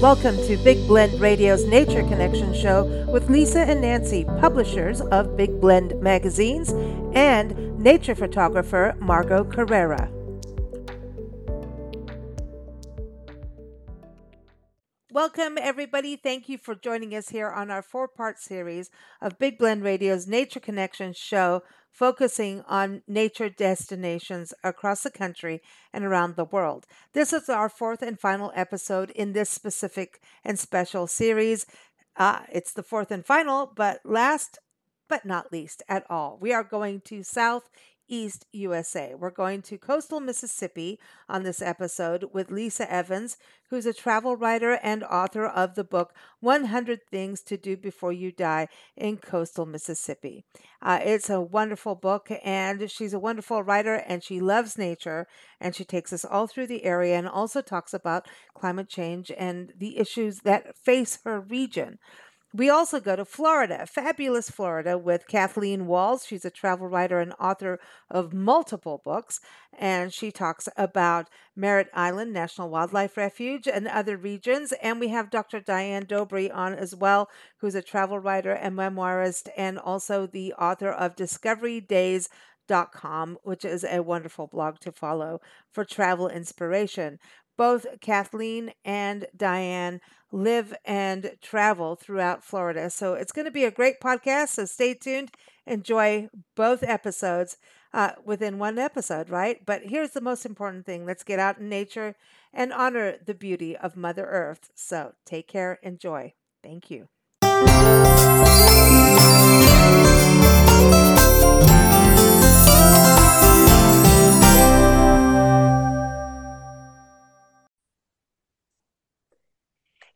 Welcome to Big Blend Radio's Nature Connection show with Lisa and Nancy, publishers of Big Blend magazines, and nature photographer Margot Carrera. Welcome, everybody. Thank you for joining us here on our four part series of Big Blend Radio's Nature Connection show, focusing on nature destinations across the country and around the world. This is our fourth and final episode in this specific and special series. Uh, it's the fourth and final, but last but not least at all, we are going to South East USA. We're going to coastal Mississippi on this episode with Lisa Evans, who's a travel writer and author of the book 100 Things to Do Before You Die in Coastal Mississippi. Uh, it's a wonderful book, and she's a wonderful writer, and she loves nature, and she takes us all through the area and also talks about climate change and the issues that face her region. We also go to Florida, fabulous Florida, with Kathleen Walls. She's a travel writer and author of multiple books, and she talks about Merritt Island National Wildlife Refuge and other regions. And we have Dr. Diane Dobry on as well, who's a travel writer and memoirist, and also the author of Discovery Daze which is a wonderful blog to follow for travel inspiration. Both Kathleen and Diane live and travel throughout Florida. So it's going to be a great podcast. So stay tuned. Enjoy both episodes uh, within one episode, right? But here's the most important thing let's get out in nature and honor the beauty of Mother Earth. So take care. Enjoy. Thank you.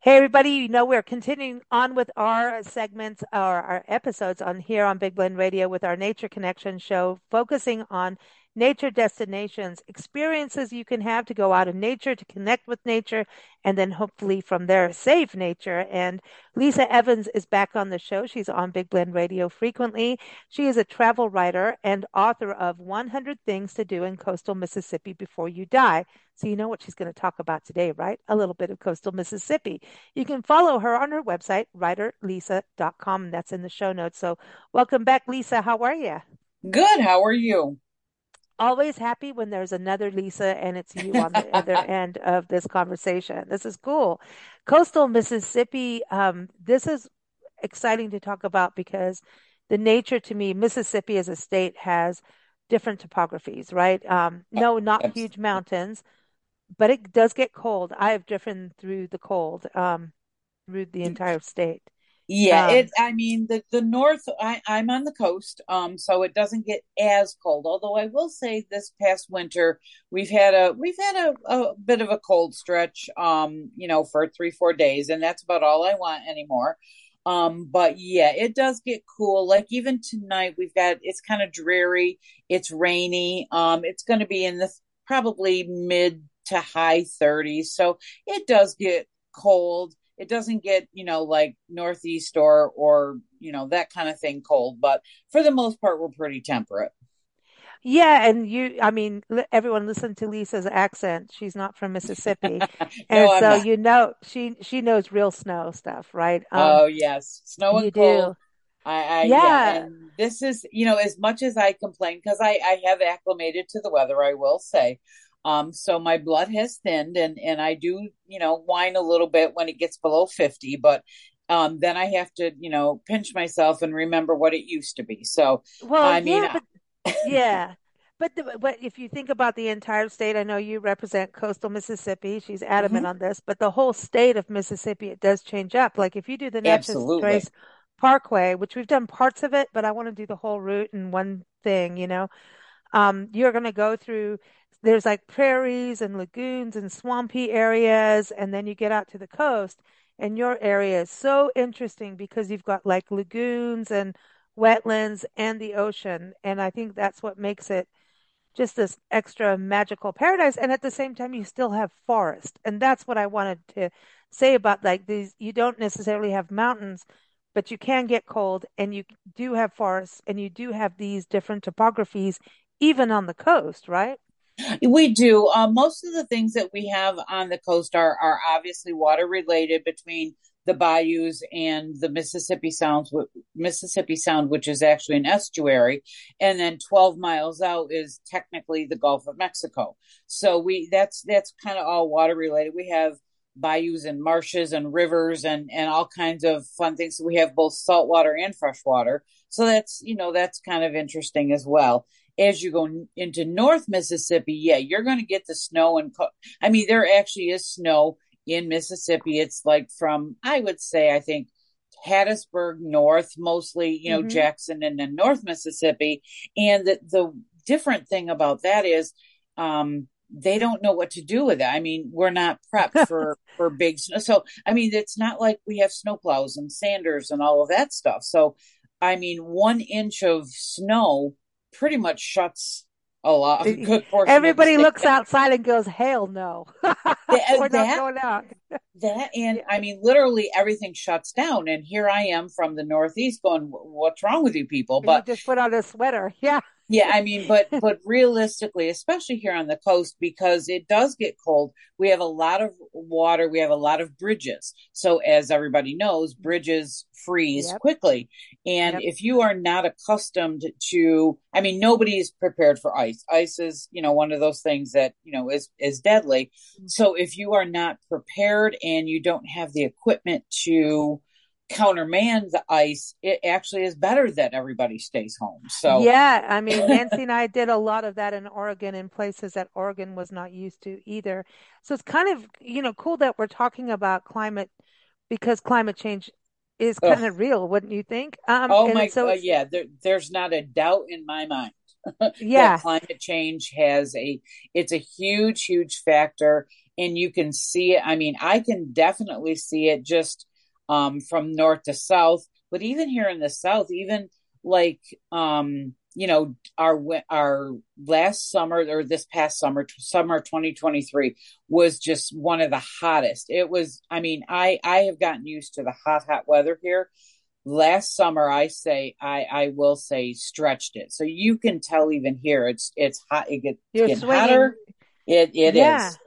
Hey, everybody, you know, we're continuing on with our segments or our episodes on here on Big Blend Radio with our Nature Connection show, focusing on nature destinations, experiences you can have to go out in nature, to connect with nature, and then hopefully from there save nature. And Lisa Evans is back on the show. She's on Big Blend Radio frequently. She is a travel writer and author of 100 Things to Do in Coastal Mississippi Before You Die. So you know what she's going to talk about today, right? A little bit of coastal Mississippi. You can follow her on her website, writerlisa.com. That's in the show notes. So welcome back, Lisa. How are you? Good. How are you? Always happy when there's another Lisa and it's you on the other end of this conversation. This is cool. Coastal Mississippi, um, this is exciting to talk about because the nature to me, Mississippi as a state has different topographies, right? Um, no, not huge mountains, but it does get cold. I have driven through the cold um, through the entire state. Yeah, um, it. I mean, the the north. I, I'm on the coast, um, so it doesn't get as cold. Although I will say, this past winter we've had a we've had a, a bit of a cold stretch, um, you know, for three four days, and that's about all I want anymore. Um, but yeah, it does get cool. Like even tonight, we've got it's kind of dreary. It's rainy. Um, it's going to be in the probably mid to high 30s, so it does get cold it doesn't get you know like northeast or or you know that kind of thing cold but for the most part we're pretty temperate yeah and you i mean everyone listen to lisa's accent she's not from mississippi no, and so not. you know she she knows real snow stuff right um, oh yes snow and cold do. I, I yeah. yeah. and this is you know as much as I complain because I I have acclimated to the weather I will say um, so my blood has thinned and, and I do, you know, whine a little bit when it gets below 50, but um, then I have to, you know, pinch myself and remember what it used to be. So, well, I mean, yeah, but, yeah. But, the, but if you think about the entire state, I know you represent coastal Mississippi. She's adamant mm-hmm. on this, but the whole state of Mississippi, it does change up. Like if you do the Natchez Trace Parkway, which we've done parts of it, but I want to do the whole route in one thing, you know, um, you're going to go through there's like prairies and lagoons and swampy areas and then you get out to the coast and your area is so interesting because you've got like lagoons and wetlands and the ocean and i think that's what makes it just this extra magical paradise and at the same time you still have forest and that's what i wanted to say about like these you don't necessarily have mountains but you can get cold and you do have forests and you do have these different topographies even on the coast right We do. Um, most of the things that we have on the coast are are obviously water related between the bayous and the Mississippi Sounds, Mississippi Sound, which is actually an estuary, and then 12 miles out is technically the Gulf of Mexico. So we that's that's kind of all water related. We have bayous and marshes and rivers and and all kinds of fun things. So we have both saltwater and freshwater. So that's you know that's kind of interesting as well as you go into North Mississippi, yeah, you're going to get the snow and I mean there actually is snow in Mississippi. It's like from I would say I think Hattiesburg north, mostly you know mm-hmm. Jackson and then North Mississippi. And the the different thing about that is um, they don't know what to do with it. I mean, we're not prepped for for big snow. So I mean, it's not like we have snowplows and sanders and all of that stuff. So I mean, one inch of snow pretty much shuts a lot. A. Everybody looks outside and goes, "Hell no, uh, we're that, not going out." that and I mean, literally everything shuts down. And here I am from the Northeast, going, "What's wrong with you people?" But you just put on a sweater, yeah yeah i mean but but realistically especially here on the coast because it does get cold we have a lot of water we have a lot of bridges so as everybody knows bridges freeze yep. quickly and yep. if you are not accustomed to i mean nobody's prepared for ice ice is you know one of those things that you know is is deadly mm-hmm. so if you are not prepared and you don't have the equipment to countermand the ice, it actually is better that everybody stays home. So yeah, I mean, Nancy and I did a lot of that in Oregon in places that Oregon was not used to either. So it's kind of you know cool that we're talking about climate because climate change is kind Ugh. of real, wouldn't you think? Um, oh my so god, yeah. There, there's not a doubt in my mind. yeah, climate change has a it's a huge, huge factor, and you can see it. I mean, I can definitely see it just um, from north to south. But even here in the south, even like um, you know our our last summer or this past summer, summer 2023 was just one of the hottest. It was. I mean, I I have gotten used to the hot hot weather here. Last summer, I say I I will say stretched it. So you can tell even here it's it's hot. It gets getting hotter. It it yeah. is.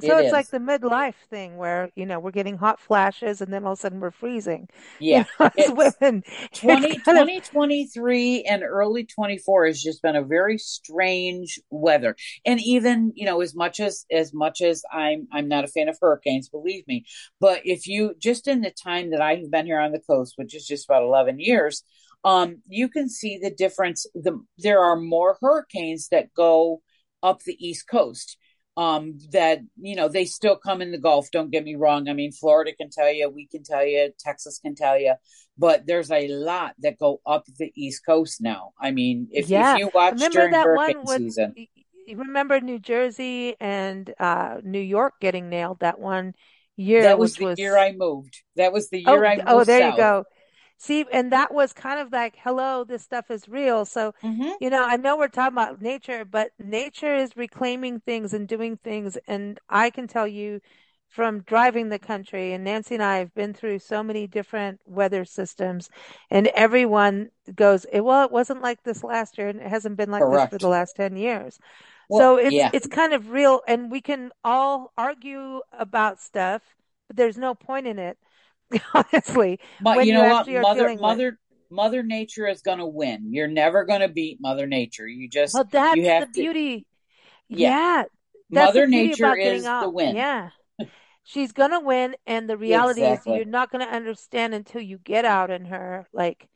So it it's is. like the midlife thing where, you know, we're getting hot flashes and then all of a sudden we're freezing. Yeah. You know, women. 20, 2023 and early 24 has just been a very strange weather. And even, you know, as much as, as much as I'm, I'm not a fan of hurricanes, believe me, but if you, just in the time that I have been here on the coast, which is just about 11 years, um, you can see the difference. The, there are more hurricanes that go up the East Coast um, that you know they still come in the Gulf. Don't get me wrong. I mean, Florida can tell you, we can tell you, Texas can tell you, but there's a lot that go up the East Coast now. I mean, if, yeah. if you watch remember during that hurricane one with, season, you remember New Jersey and uh, New York getting nailed that one year. That was the was... year I moved. That was the year oh, I moved. Oh, there south. you go. See, and that was kind of like, hello, this stuff is real. So, mm-hmm. you know, I know we're talking about nature, but nature is reclaiming things and doing things. And I can tell you from driving the country, and Nancy and I have been through so many different weather systems, and everyone goes, eh, well, it wasn't like this last year, and it hasn't been like Correct. this for the last 10 years. Well, so it's, yeah. it's kind of real, and we can all argue about stuff, but there's no point in it honestly. But you know what, mother, mother, with... Mother Nature is going to win. You're never going to beat Mother Nature. You just, well, that's you have the to... beauty. Yeah, yeah. Mother Nature is the win. Yeah, she's going to win, and the reality exactly. is you're not going to understand until you get out in her, like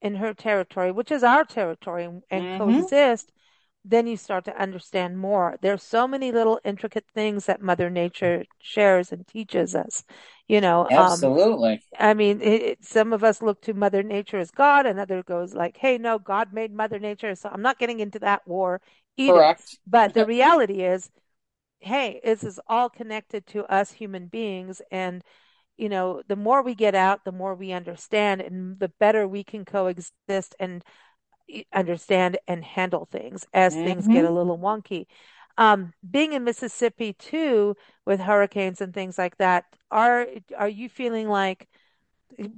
in her territory, which is our territory, and, and mm-hmm. coexist then you start to understand more. There's so many little intricate things that Mother Nature shares and teaches us. You know, um, absolutely. Um, I mean, it, it, some of us look to Mother Nature as God, and other goes like, "Hey, no, God made Mother Nature." So I'm not getting into that war either. Correct. But the reality is, hey, this is all connected to us human beings, and you know, the more we get out, the more we understand, and the better we can coexist and understand and handle things as mm-hmm. things get a mm-hmm. little wonky. Um, being in Mississippi too, with hurricanes and things like that, are are you feeling like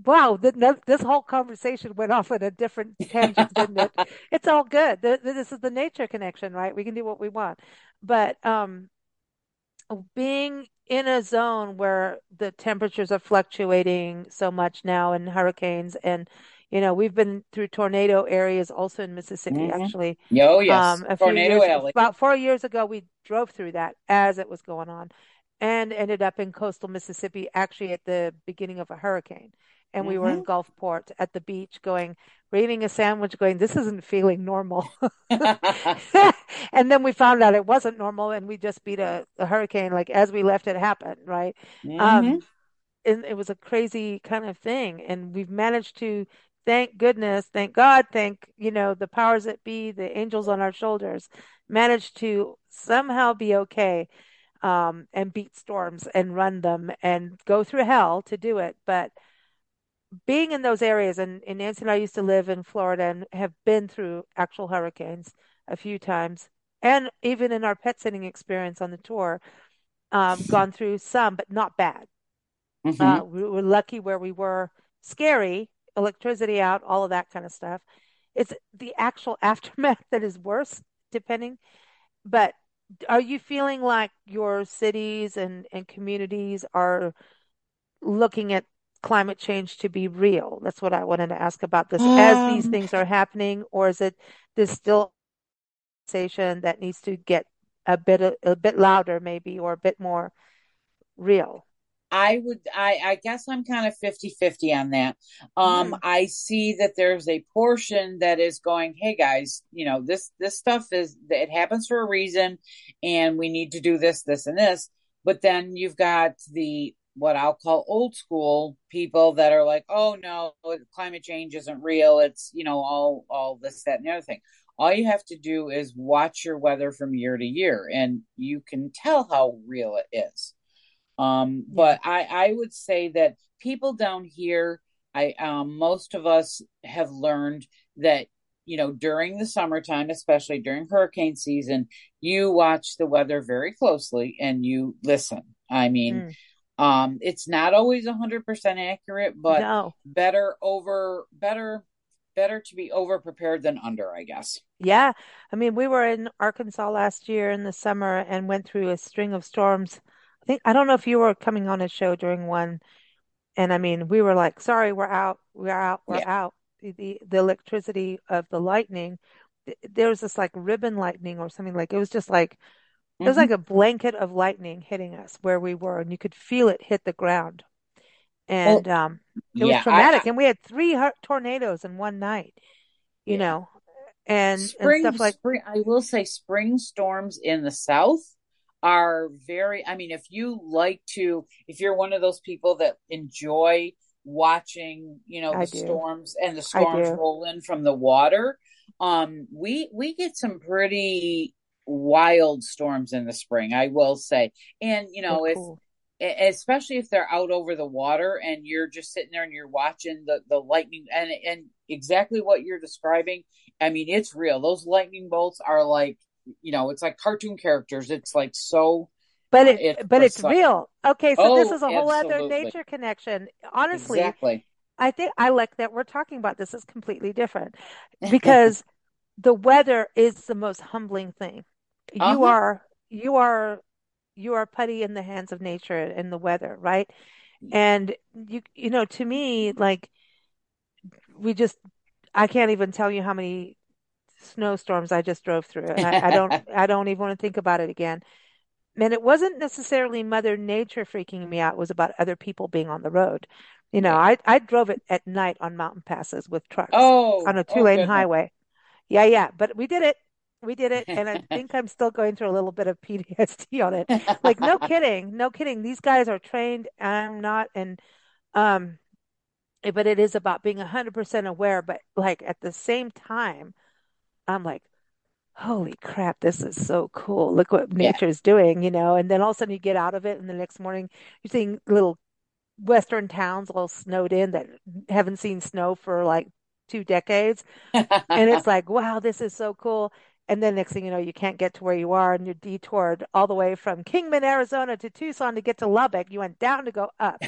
wow, this whole conversation went off on a different tangent, didn't it? It's all good. Th- th- This is the nature connection, right? We can do what we want. But um, being in a zone where the temperatures are fluctuating so much now and hurricanes and you know we've been through tornado areas also in Mississippi hmm actually Oh yes, um Tornado years Alley. about four years ago we drove through that as it was going on and ended up in coastal Mississippi actually at the beginning of a hurricane and we were in hmm Gulfport at the beach going we're eating a sandwich going this isn't feeling normal And then we found out it wasn't normal and we just beat a, a hurricane like as we left it happen, right? hmm Um, and it was a crazy kind of thing. And we've managed to, thank goodness, thank God, thank, you know, the powers that be, the angels on our shoulders, managed to somehow be okay, um, and beat storms and run them and go through hell to do it. But being in those areas, and, and Nancy and I used to live in Florida and have been through actual hurricanes a few times, and even in our pet sitting experience on the tour, um, gone through some, but not bad. Uh, hmm we were lucky where we were. Scary, electricity out, all of that kind of stuff. It's the actual aftermath that is worse, depending. But are you feeling like your cities and, and communities are looking at climate change to be real? That's what I wanted to ask about this as these Um, things are happening, or is it this still conversation that needs to get a bit a, a bit louder, maybe, or a bit more real? I would I I guess I'm kind of fifty-fifty on that. Um Mm, I see that there's a portion that is going, "Hey guys, you know, this this stuff is it happens for a reason and we need to do this this and this." But then you've got the what I'll call old school people that are like, "Oh no, climate change isn't real. It's, you know, all all this that and the other thing." All you have to do is watch your weather from year to year and you can tell how real it is. Um, but I, I would say that people down here, I, um, most of us have learned that, you know, during the summertime, especially during hurricane season, you watch the weather very closely and you listen. I mean, Mm, um, it's not always 100% accurate, but no. better over, better, better to be over prepared than under, I guess. Yeah. I mean, we were in Arkansas last year in the summer and went through a string of storms. I think, I don't know if you were coming on a show during one. And I mean, we were like, sorry, we're out, we're out, we're Yeah. out. The, the, the electricity of the lightning, there was this like ribbon lightning or something like, it was just like, it was hmm like a blanket of lightning hitting us where we were, and you could feel it hit the ground. Well, And um, it was yeah, I, traumatic. And we had three tornadoes in one night, you yeah. know, and and stuff like spring, I will say spring storms in the South are very, I mean, if you like to, if you're one of those people that enjoy watching, you know, I the do. storms and the storms roll in from the water, um, we we get some pretty wild storms in the spring, I will say. And, you know, if cool. especially if they're out over the water and you're just sitting there and you're watching the the lightning and and exactly what you're describing i mean it's real those lightning bolts are like you know it's like cartoon characters it's like so But it it's but it's real. Okay, so this oh is a whole other nature connection. Honestly, exactly I think I like that we're talking about this is completely different because the weather is the most humbling thing. You uh-huh are you are you are putty in the hands of nature and the weather, right? And you you know, to me, like we just I can't even tell you how many snowstorms I just drove through, I, I don't I don't even want to think about it again. And it wasn't necessarily Mother Nature freaking me out. It was about other people being on the road. You know, I I drove it at night on mountain passes with trucks oh on a two lane goodness highway. Yeah, yeah, but we did it. We did it, and I think I'm still going through a little bit of PTSD on it. Like, no kidding, no kidding. These guys are trained. I'm not, and um, but it is about being 100% aware. But like at the same time, I'm like, holy crap, this is so cool. Look what yeah nature's doing, you know? And then all of a sudden you get out of it, and the next morning you're seeing little Western towns all snowed in that haven't seen snow for like two decades. And it's like, wow, this is so cool. And then next thing you know, you can't get to where you are and you're detoured all the way from Kingman, Arizona to Tucson to get to Lubbock. You went down to go up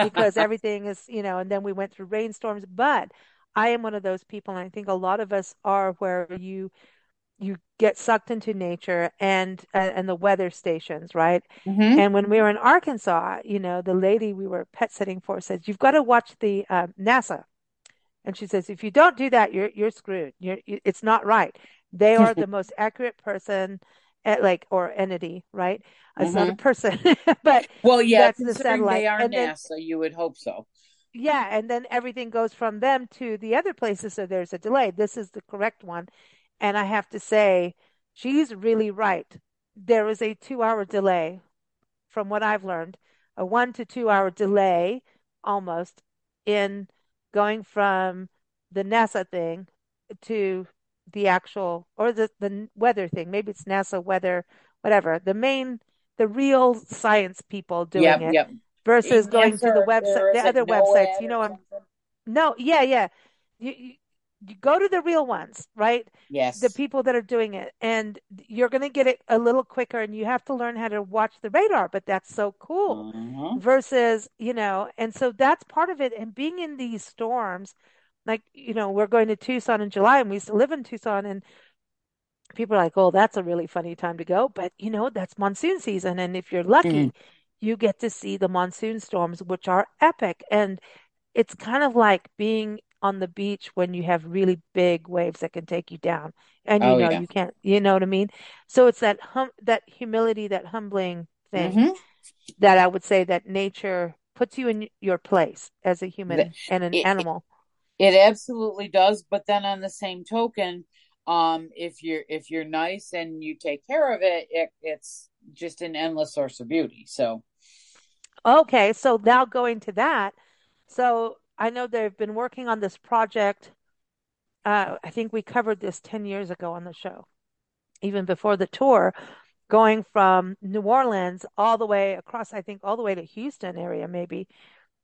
because everything is, you know, and then we went through rainstorms. But I am one of those people, and I think a lot of us are where you you get sucked into nature and uh, and the weather stations, right? hmm And when we were in Arkansas, you know, the lady we were pet sitting for said, "You've got to watch the uh, NASA." And she says, if you don't do that, you're you're screwed. You're it's not right. They are the most accurate person at like or entity, right? It's not a person, but Well, yeah, that's the satellite. they are And then NASA, you would hope so. Yeah, and then everything goes from them to the other places, so there's a delay. This is the correct one. And I have to say, she's really right. There is a two hour delay from what I've learned, a one to two hour delay almost in going from the NASA thing to the actual or the the weather thing. Maybe it's NASA weather, whatever. The main, the real science people doing Yep, it yep. Versus In going to the website, the is it other websites. You know, I'm no, yeah, yeah. You, you you go to the real ones, right? Yes. The people that are doing it, and you're going to get it a little quicker, and you have to learn how to watch the radar, but that's so cool Uh-huh. versus, you know, and so that's part of it. And being in these storms, like, you know, we're going to Tucson in July, and we used to live in Tucson, and people are like, oh, that's a really funny time to go. But, you know, that's monsoon season. And if you're lucky, you get to see the monsoon storms, which are epic. And it's kind of like being on the beach when you have really big waves that can take you down and you Oh know yeah. you can't, you know what I mean? So it's that hum that humility, that humbling thing hmm that I would say that nature puts you in your place as a human and an it, animal. it absolutely does. But then on the same token, um, if you're if you're nice and you take care of it, it it's just an endless source of beauty. So. Okay, so now going to that. So I know they've been working on this project. Uh, I think we covered this 10 years ago on the show, even before the tour, going from New Orleans all the way across, I think all the way to Houston area, maybe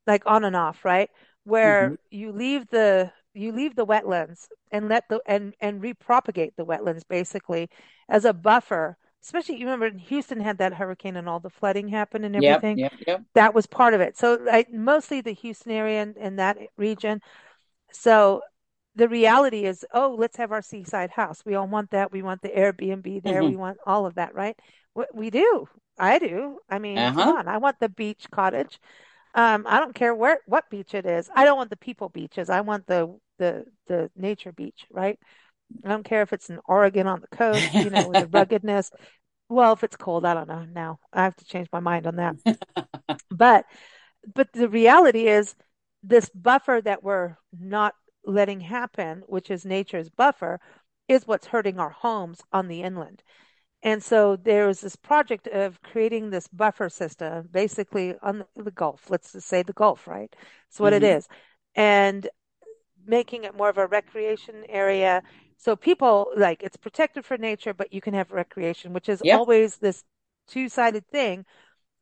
like on and off, right? Where hmm you leave the you leave the wetlands and let the and and repropagate the wetlands basically as a buffer. Especially, you remember Houston had that hurricane and all the flooding happened and Yep. everything. Yep. Yep. That was part of it. So, I, mostly the Houston area and, and that region. So, the reality is, oh, let's have our seaside house. We all want that. We want the Airbnb there. We hmm want all of that, right? We, we do. I do. I mean, come Uh-huh. on. I want the beach cottage. Um, I don't care where what beach it is. I don't want the people beaches. I want the the the nature beach, right? I don't care if it's in Oregon on the coast, you know, with the ruggedness. Well, if it's cold, I don't know now. I have to change my mind on that. But but the reality is this buffer that we're not letting happen, which is nature's buffer, is what's hurting our homes on the inland. And so there is this project of creating this buffer system, basically on the, the Gulf. Let's just say the Gulf, right? That's what it hmm is. And making it more of a recreation area. So people like it's protected for nature, but you can have recreation, which is Yep. always this two-sided thing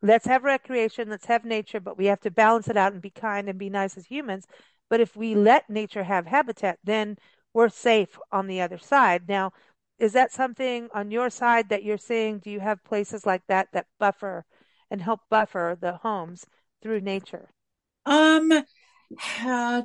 let's have recreation, let's have nature, but we have to balance it out and be kind and be nice as humans. But if we let nature have habitat, then we're safe on the other side. Now, is that something on your side that you're seeing? Do you have places like that that buffer and help buffer the homes through nature? Um, uh,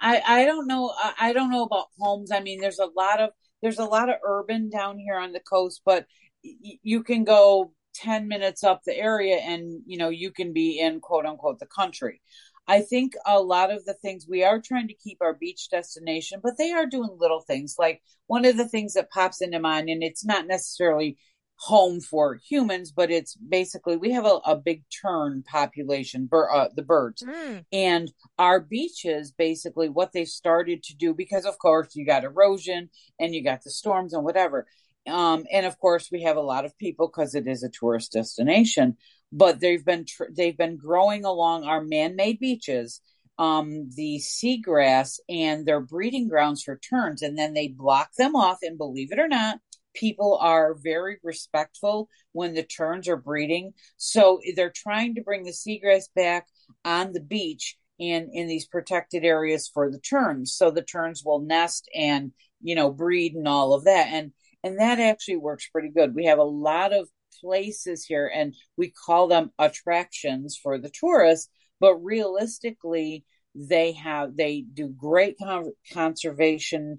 I I don't know. I I don't know about homes. I mean, there's a lot of there's a lot of urban down here on the coast, but you can go 10 minutes up the area and you know you can be in quote unquote the country. I think a lot of the things we are trying to keep our beach destination, but they are doing little things. Like one of the things that pops into mind, and it's not necessarily home for humans, but it's basically we have a, a big tern population, bir- uh, the birds, Mm, and our beaches basically what they started to do because of course you got erosion and you got the storms and whatever. Um, and of course we have a lot of people because it is a tourist destination, but they've been tr- they've been growing along our man-made beaches. Um, the seagrass and their breeding grounds for terns, and then they block them off. And believe it or not, people are very respectful when the terns are breeding. So they're trying to bring the seagrass back on the beach and in these protected areas for the terns. So the terns will nest and, you know, breed and all of that. And and that actually works pretty good. We have a lot of places here, and we call them attractions for the tourists, but realistically, they have they do great con- conservation.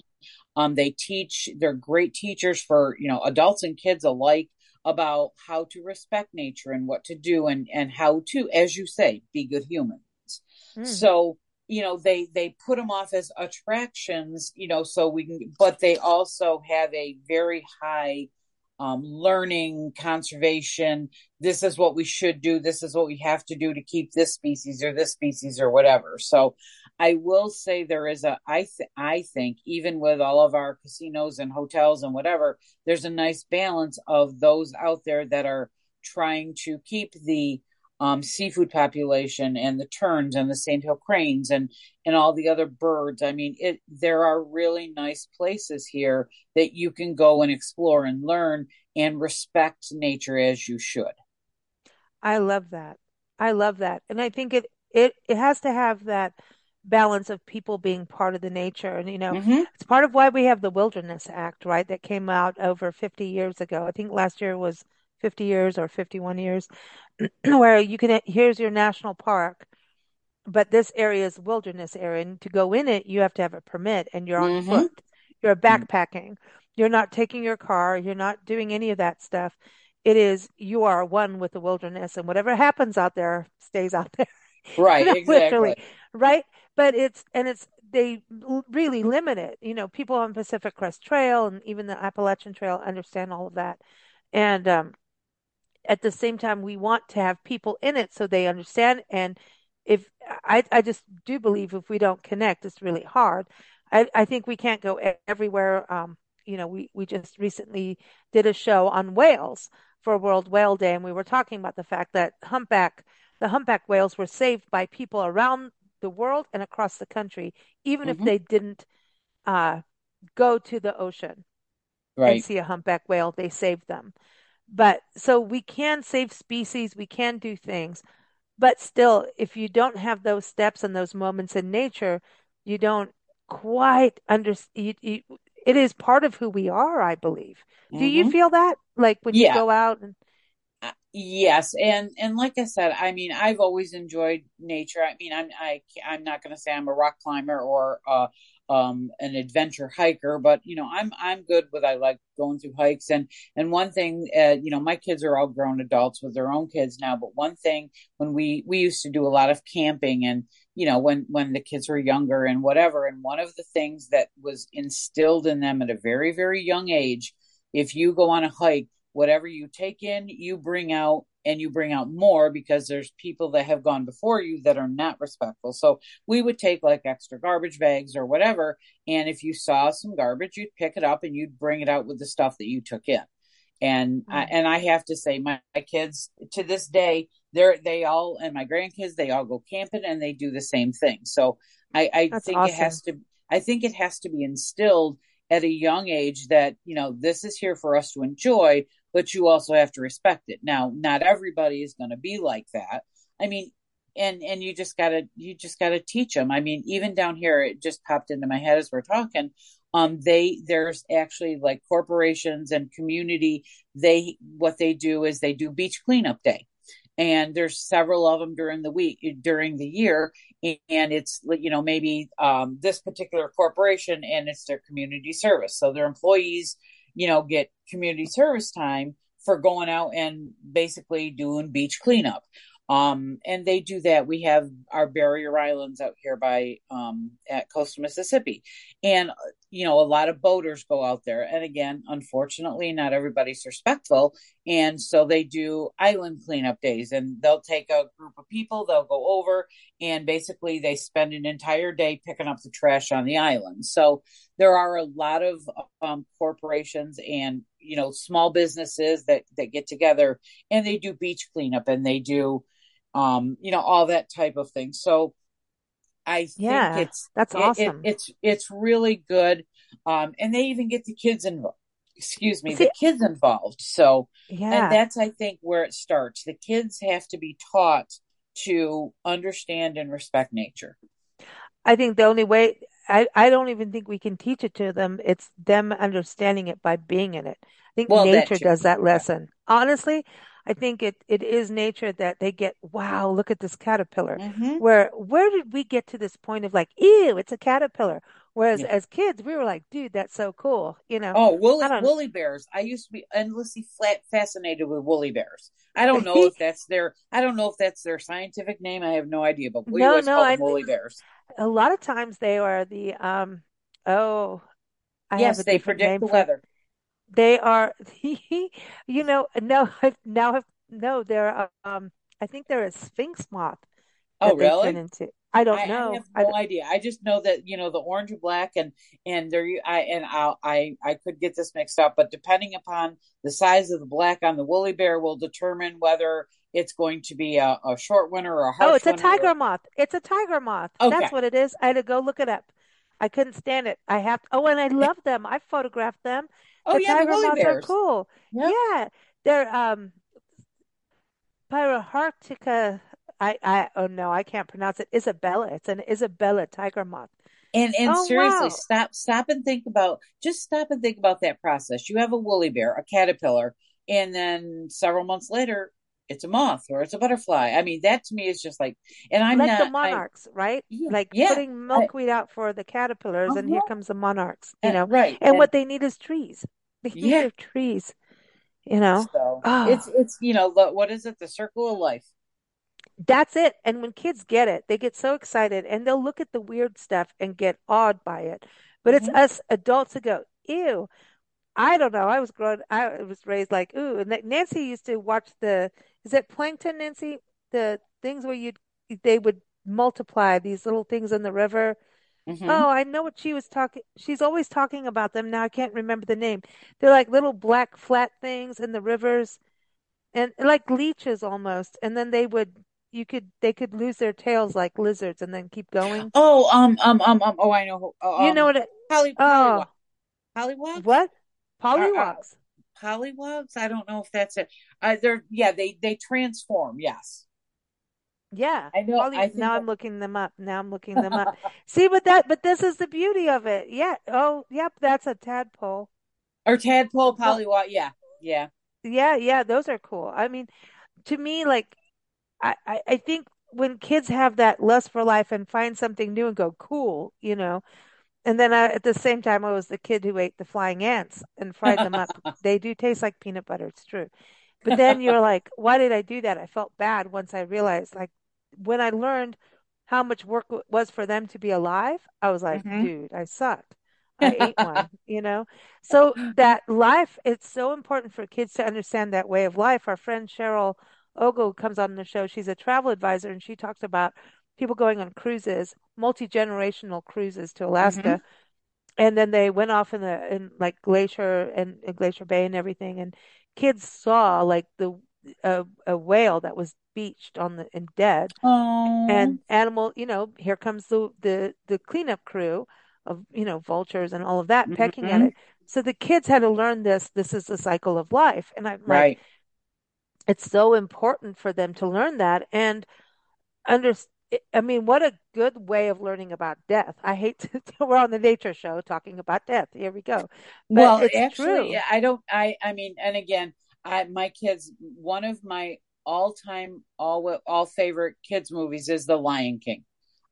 Um, they teach. They're great teachers for you know adults and kids alike about how to respect nature and what to do and and how to, as you say, be good humans. Mm. So you know they they put them off as attractions you know so we can but they also have a very high um, learning conservation this is what we should do this is what we have to do to keep this species or this species or whatever so i will say there is a i th- i think even with all of our casinos and hotels and whatever there's a nice balance of those out there that are trying to keep the um, seafood population and the terns and the sandhill cranes and and all the other birds. I mean, it there are really nice places here that you can go and explore and learn and respect nature as you should. I love that. I love that, and I think it it it has to have that balance of people being part of the nature. And you know mm-hmm. it's part of why we have the wilderness act right that came out over 50 years ago. I think last year was 50 years or 51 years where you can here's your national park but this area is wilderness area and to go in it you have to have a permit and you're on mm-hmm. foot. You're mm-hmm. backpacking. You're not taking your car. You're not doing any of that stuff. It is you are one with the wilderness and whatever happens out there stays out there. Right exactly. right but it's and it's they really limit it. You know people on pacific crest trail and even the appalachian trail understand all of that. And um at the same time we want to have people in it so they understand. And if I, I just do believe if we don't connect it's really hard. I, I think we can't go everywhere. Um, you know we, we just recently did a show on whales for world whale day and we were talking about the fact that humpback the humpback whales were saved by people around the world and across the country even mm-hmm. if they didn't uh, go to the ocean right. and see a humpback whale they saved them but so we can save species, we can do things, but still, if you don't have those steps and those moments in nature, you don't quite understand. it is part of who we are, I believe. Mm-hmm. Do you mm-hmm. feel that? Like when yeah. you go out and yes and and like i said i mean i've always enjoyed nature. I mean i'm I, i'm not going to say i'm a rock climber or uh, um, an adventure hiker, but you know, I'm I'm good with I like going through hikes. And and one thing, uh, you know, my kids are all grown adults with their own kids now, but one thing when we we used to do a lot of camping and you know when when the kids were younger and whatever, and one of the things that was instilled in them at a very very young age, if you go on a hike, whatever you take in, you bring out and you bring out more because there's people that have gone before you that are not respectful. So we would take like extra garbage bags or whatever. And if you saw some garbage, you'd pick it up and you'd bring it out with the stuff that you took in. And mm-hmm. I, and I have to say, my, my kids to this day, they're they all and my grandkids they all go camping and they do the same thing. So I, I think awesome. it has to I think it has to be instilled at a young age that you know this is here for us to enjoy but you also have to respect it. Now, not everybody is going to be like that. I mean, and and you just gotta you just gotta teach them. I mean, even down here, it just popped into my head as we're talking. Um, they there's actually like corporations and community. They what they do is they do beach cleanup day, and there's several of them during the week during the year and it's you know maybe um, this particular corporation and it's their community service so their employees you know, get community service time for going out and basically doing beach cleanup. Um, and they do that. We have our barrier islands out here by um, at coastal Mississippi, and you know a lot of boaters go out there. And again, unfortunately, not everybody's respectful, and so they do island cleanup days. And they'll take a group of people, they'll go over, and basically they spend an entire day picking up the trash on the island. So there are a lot of um, corporations and you know small businesses that that get together and they do beach cleanup and they do um, you know, all that type of thing. So I yeah, think it's that's awesome. It, it's it's really good, um, and they even get the kids involved. Excuse me, See, the kids involved. So yeah, and that's I think where it starts. The kids have to be taught to understand and respect nature. I think the only way I, I don't even think we can teach it to them. It's them understanding it by being in it. I think Well, nature too. does that Yeah. lesson. Honestly, I think it, it is nature that they get, wow, look at this caterpillar. hmm Where where did we get to this point of like, ew, it's a caterpillar? Whereas Yeah. as kids, we were like, dude, that's so cool. You know, Oh, woolly woolly bears. I used to be endlessly flat fascinated with woolly bears. I don't know if that's their I don't know if that's their scientific name. I have no idea, but we no, always no, called them I woolly bears. a lot of times they are the um oh, I have Yes, they predict the weather. They are, you know, no, I've now have no, they're um, I think they're a sphinx moth Oh, that they turn really? into. I don't I, I know. have no d- idea. I just know that you know the orange and black and and there I and I I I could get this mixed up, but depending upon the size of the black on the woolly bear will determine whether it's going to be a, a short winter or a oh, it's a winter. Or, tiger moth. It's a tiger moth. That's what it is. I had to go look it up. I couldn't stand it. I have. Oh, and I love them. I photographed them. Oh The yeah, the tiger woolly moths are cool. Yep. Yeah, they're um Pyroharctica. I I oh no, I can't pronounce it. Isabella. It's an Isabella tiger moth. And and Oh seriously, wow. stop stop and think about just stop and think about that process. You have a woolly bear, a caterpillar, and then several months later, it's a moth or it's a butterfly. I mean, that to me is just like, and I'm like the not, I monarchs, right? yeah Like yeah, putting I milkweed out for the caterpillars, and here uh-huh, comes the monarchs, you uh, know. right, And and what they need is trees. Yeah. trees, you know. So Oh, it's it's you know what is it? The circle of life. that's it. And when kids get it, they get so excited and they'll look at the weird stuff and get awed by it. But it's hmm us adults who go, ew. I don't know. I was grown, I was raised like, ooh. And that Nancy used to watch the, is it plankton, Nancy? The things where you'd, they would multiply these little things in the river hmm Oh, I know what she was talking. She's always talking about them. Now I can't remember the name. They're like little black flat things in the rivers and like leeches almost. And then they would, you could, they could lose their tails like lizards and then keep going. Oh um um um um oh I know oh, You know um what? It, poly oh, what? are uh, Pollywogs. pollywogs. I don't know if that's it. Uh, they're yeah they they transform. Yes, Yeah. I know. I Now I'm looking them up. Now I'm looking them up. See, but that, but this is the beauty of it. Yeah. Oh, yep. That's a tadpole. or tadpole po- pollywog. Yeah, yeah. yeah. Yeah. Those are cool. I mean, to me, like, I, I I think when kids have that lust for life and find something new and go, cool, you know, and then I, at the same time, I was the kid who ate the flying ants and fried them up. They do taste like peanut butter, it's true. But then you're like, why did I do that? I felt bad once I realized, like, when I learned how much work it was for them to be alive, I was like, hmm dude, I sucked. I ate one, you know? So that life, it's so important for kids to understand that way of life. Our friend Cheryl Ogle comes on the show. She's a travel advisor and she talks about people going on cruises, multi-generational cruises to Alaska and then they went off in the in like Glacier and, and Glacier Bay and everything, and kids saw like the a, a whale that was beached on the and dead, Oh. and animal, you know, here comes the the the cleanup crew of you know vultures and all of that pecking at hmm it. So the kids had to learn this. This is the cycle of life, and I'm like, Right. it's so important for them to learn that and under I mean, what a good way of learning about death. I hate to, we're on the nature show talking about death. Here we go. But Well, it's actually, true. I don't. I I mean, and again, I my kids. One of my all time all all favorite kids movies is The Lion King.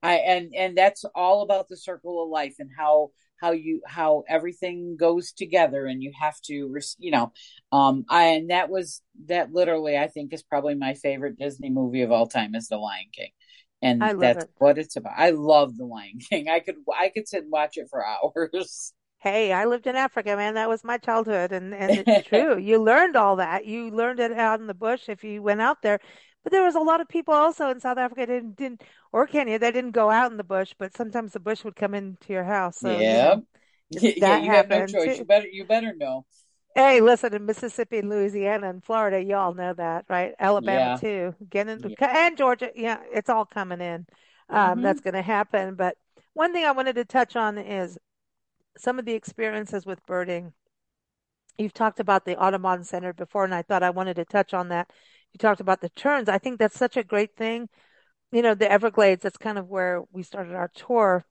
I and and that's all about the circle of life and how how you how everything goes together and you have to you know um I and that was that literally I think is probably my favorite Disney movie of all time is The Lion King. And that's it. what it's about. I love The Lion King. I could I could sit and watch it for hours. Hey, I lived in Africa, man. That was my childhood and and it's true. You learned all that. You learned it out in the bush if you went out there. But there was a lot of people also in South Africa didn't didn't or Kenya that didn't go out in the bush, but sometimes the bush would come into your house. So, you Yeah. know, Yeah, that you have no choice. too. You better you better know. Hey, listen, in Mississippi and Louisiana and Florida, y'all know that, right? Alabama Yeah. too. Getting Yeah. and Georgia, yeah, it's all coming in. Um, hmm that's going to happen. But one thing I wanted to touch on is some of the experiences with birding. You've talked about the Audubon Center before, and I thought I wanted to touch on that. You talked about the terns. I think that's such a great thing. You know, the Everglades, that's kind of where we started our tour.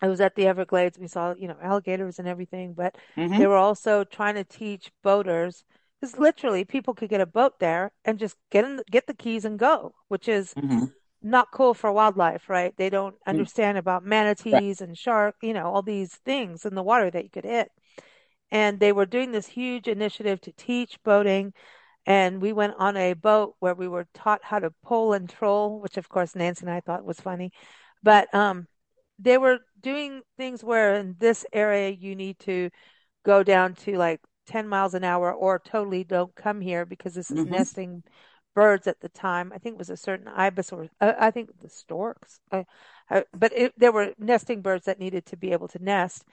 I was at the Everglades. We saw, you know, alligators and everything, but hmm they were also trying to teach boaters because literally people could get a boat there and just get in, get the keys and go, which is hmm not cool for wildlife, right? They don't understand about Right. manatees and shark, you know, all these things in the water that you could hit. And they were doing this huge initiative to teach boating. And we went on a boat where we were taught how to pull and troll, which of course Nancy and I thought was funny. But um, they were doing things where in this area you need to go down to like 10 miles an hour or totally don't come here because this is hmm nesting birds at the time. I think it was a certain ibis or uh, I think the storks. I, I, but it, there were nesting birds that needed to be able to nest.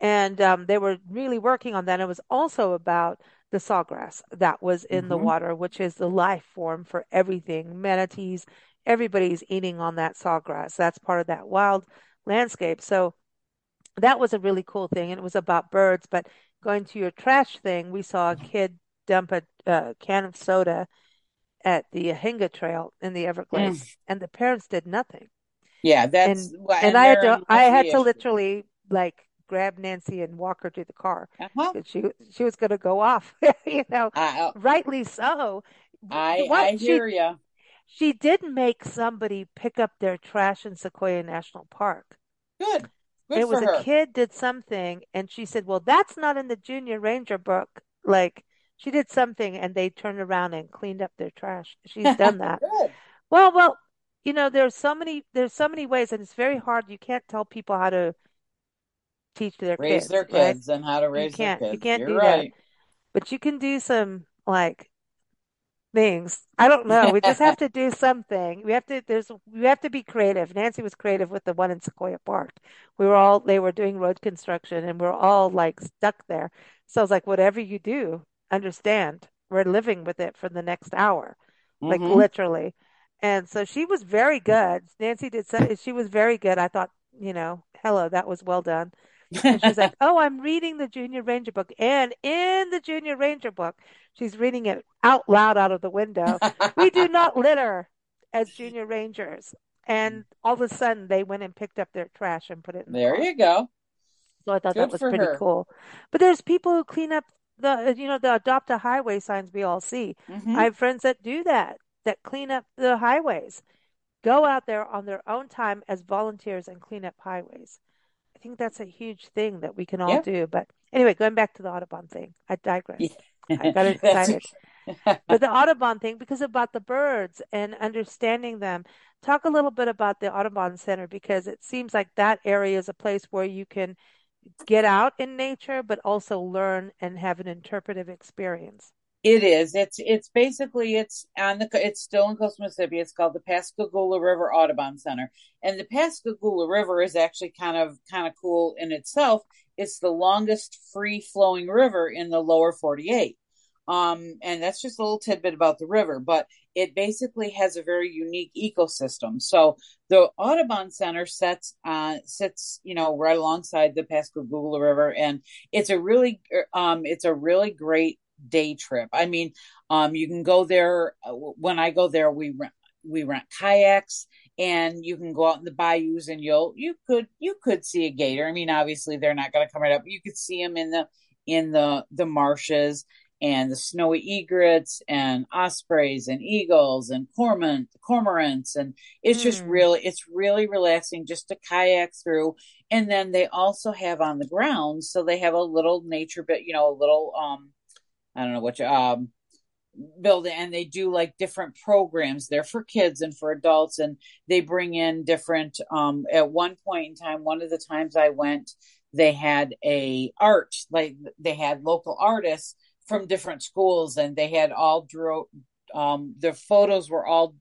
And um, they were really working on that. It was also about the sawgrass that was in the hmm water, which is the life form for everything. Manatees, everybody's eating on that sawgrass. That's part of that wild landscape. So that was a really cool thing. And it was about birds. But going to your trash thing, we saw a kid dump a uh, can of soda at the Anhinga Trail in the Mm. Everglades, and the parents did nothing. Yeah, that's And well, and and I had to I had the to literally like grab Nancy and walk her to the car Uh-huh. she she was going to go off, you know, I rightly so. I What I she hear you. she did make somebody pick up their trash in Sequoia National Park. Good. Good It was for a kid did something, and she said, "Well, that's not in the Junior Ranger book." Like she did something, and they turned around and cleaned up their trash. She's done that. Well, well, you know, there's so many there's so many ways, and it's very hard. You can't tell people how to teach their Raise kids, their right? kids and how to raise their can't you kids. can't You're do that, but you can do some like things. I don't know. We just have to do something. We have to, there's, we have to be creative. Nancy was creative with the one in Sequoia Park. We were all, they were doing road construction and we're all like stuck there. So I was like, whatever you do, understand we're living with it for the next hour, like hmm literally. And so she was very good. Nancy did, so, she was very good. I thought, you know, hello, that was well done. And she's like, Oh, I'm reading the Junior Ranger book. And in the Junior Ranger book, she's reading it out loud out of the window. We do not litter as Junior Rangers. And all of a sudden, they went and picked up their trash and put it in There car. you go. So I thought that was pretty her. cool. But there's people who clean up the, you know, the adopt a highway signs we all see. I hmm have friends that do that, that clean up the highways, go out there on their own time as volunteers and clean up highways. I think that's a huge thing that we can all Yep. do. But anyway, going back to the Audubon thing, I digressed. I got excited. But the Audubon thing, because about the birds and understanding them, talk a little bit about the Audubon Center because it seems like that area is a place where you can get out in nature, but also learn and have an interpretive experience. It is. It's it's basically it's on the it's still in Coastal Mississippi. It's called the Pascagoula River Audubon Center, and the Pascagoula River is actually kind of kind of cool in itself. It's the longest free flowing river in the lower 48. Um, and that's just a little tidbit about the river, but it basically has a very unique ecosystem. So the Audubon Center sits uh sits, you know, right alongside the Pascagoula River, and it's a really um it's a really great day trip. I mean, um, you can go there. uh, When I go there, we rent we rent kayaks, and you can go out in the bayous, and you'll you could you could see a gator. I mean, obviously they're not going to come right up. You could see them in the in the the marshes and the snowy egrets and ospreys and eagles and cormorant cormorants. And it's just Hmm. really it's really relaxing just to kayak through. And then they also have on the ground so they have a little nature bit you know a little um I don't know what you um build it and they do like different programs. There for kids and for adults and they bring in different um at one point in time one of the times I went they had a art like they had local artists from different schools and they had all drew um their photos were all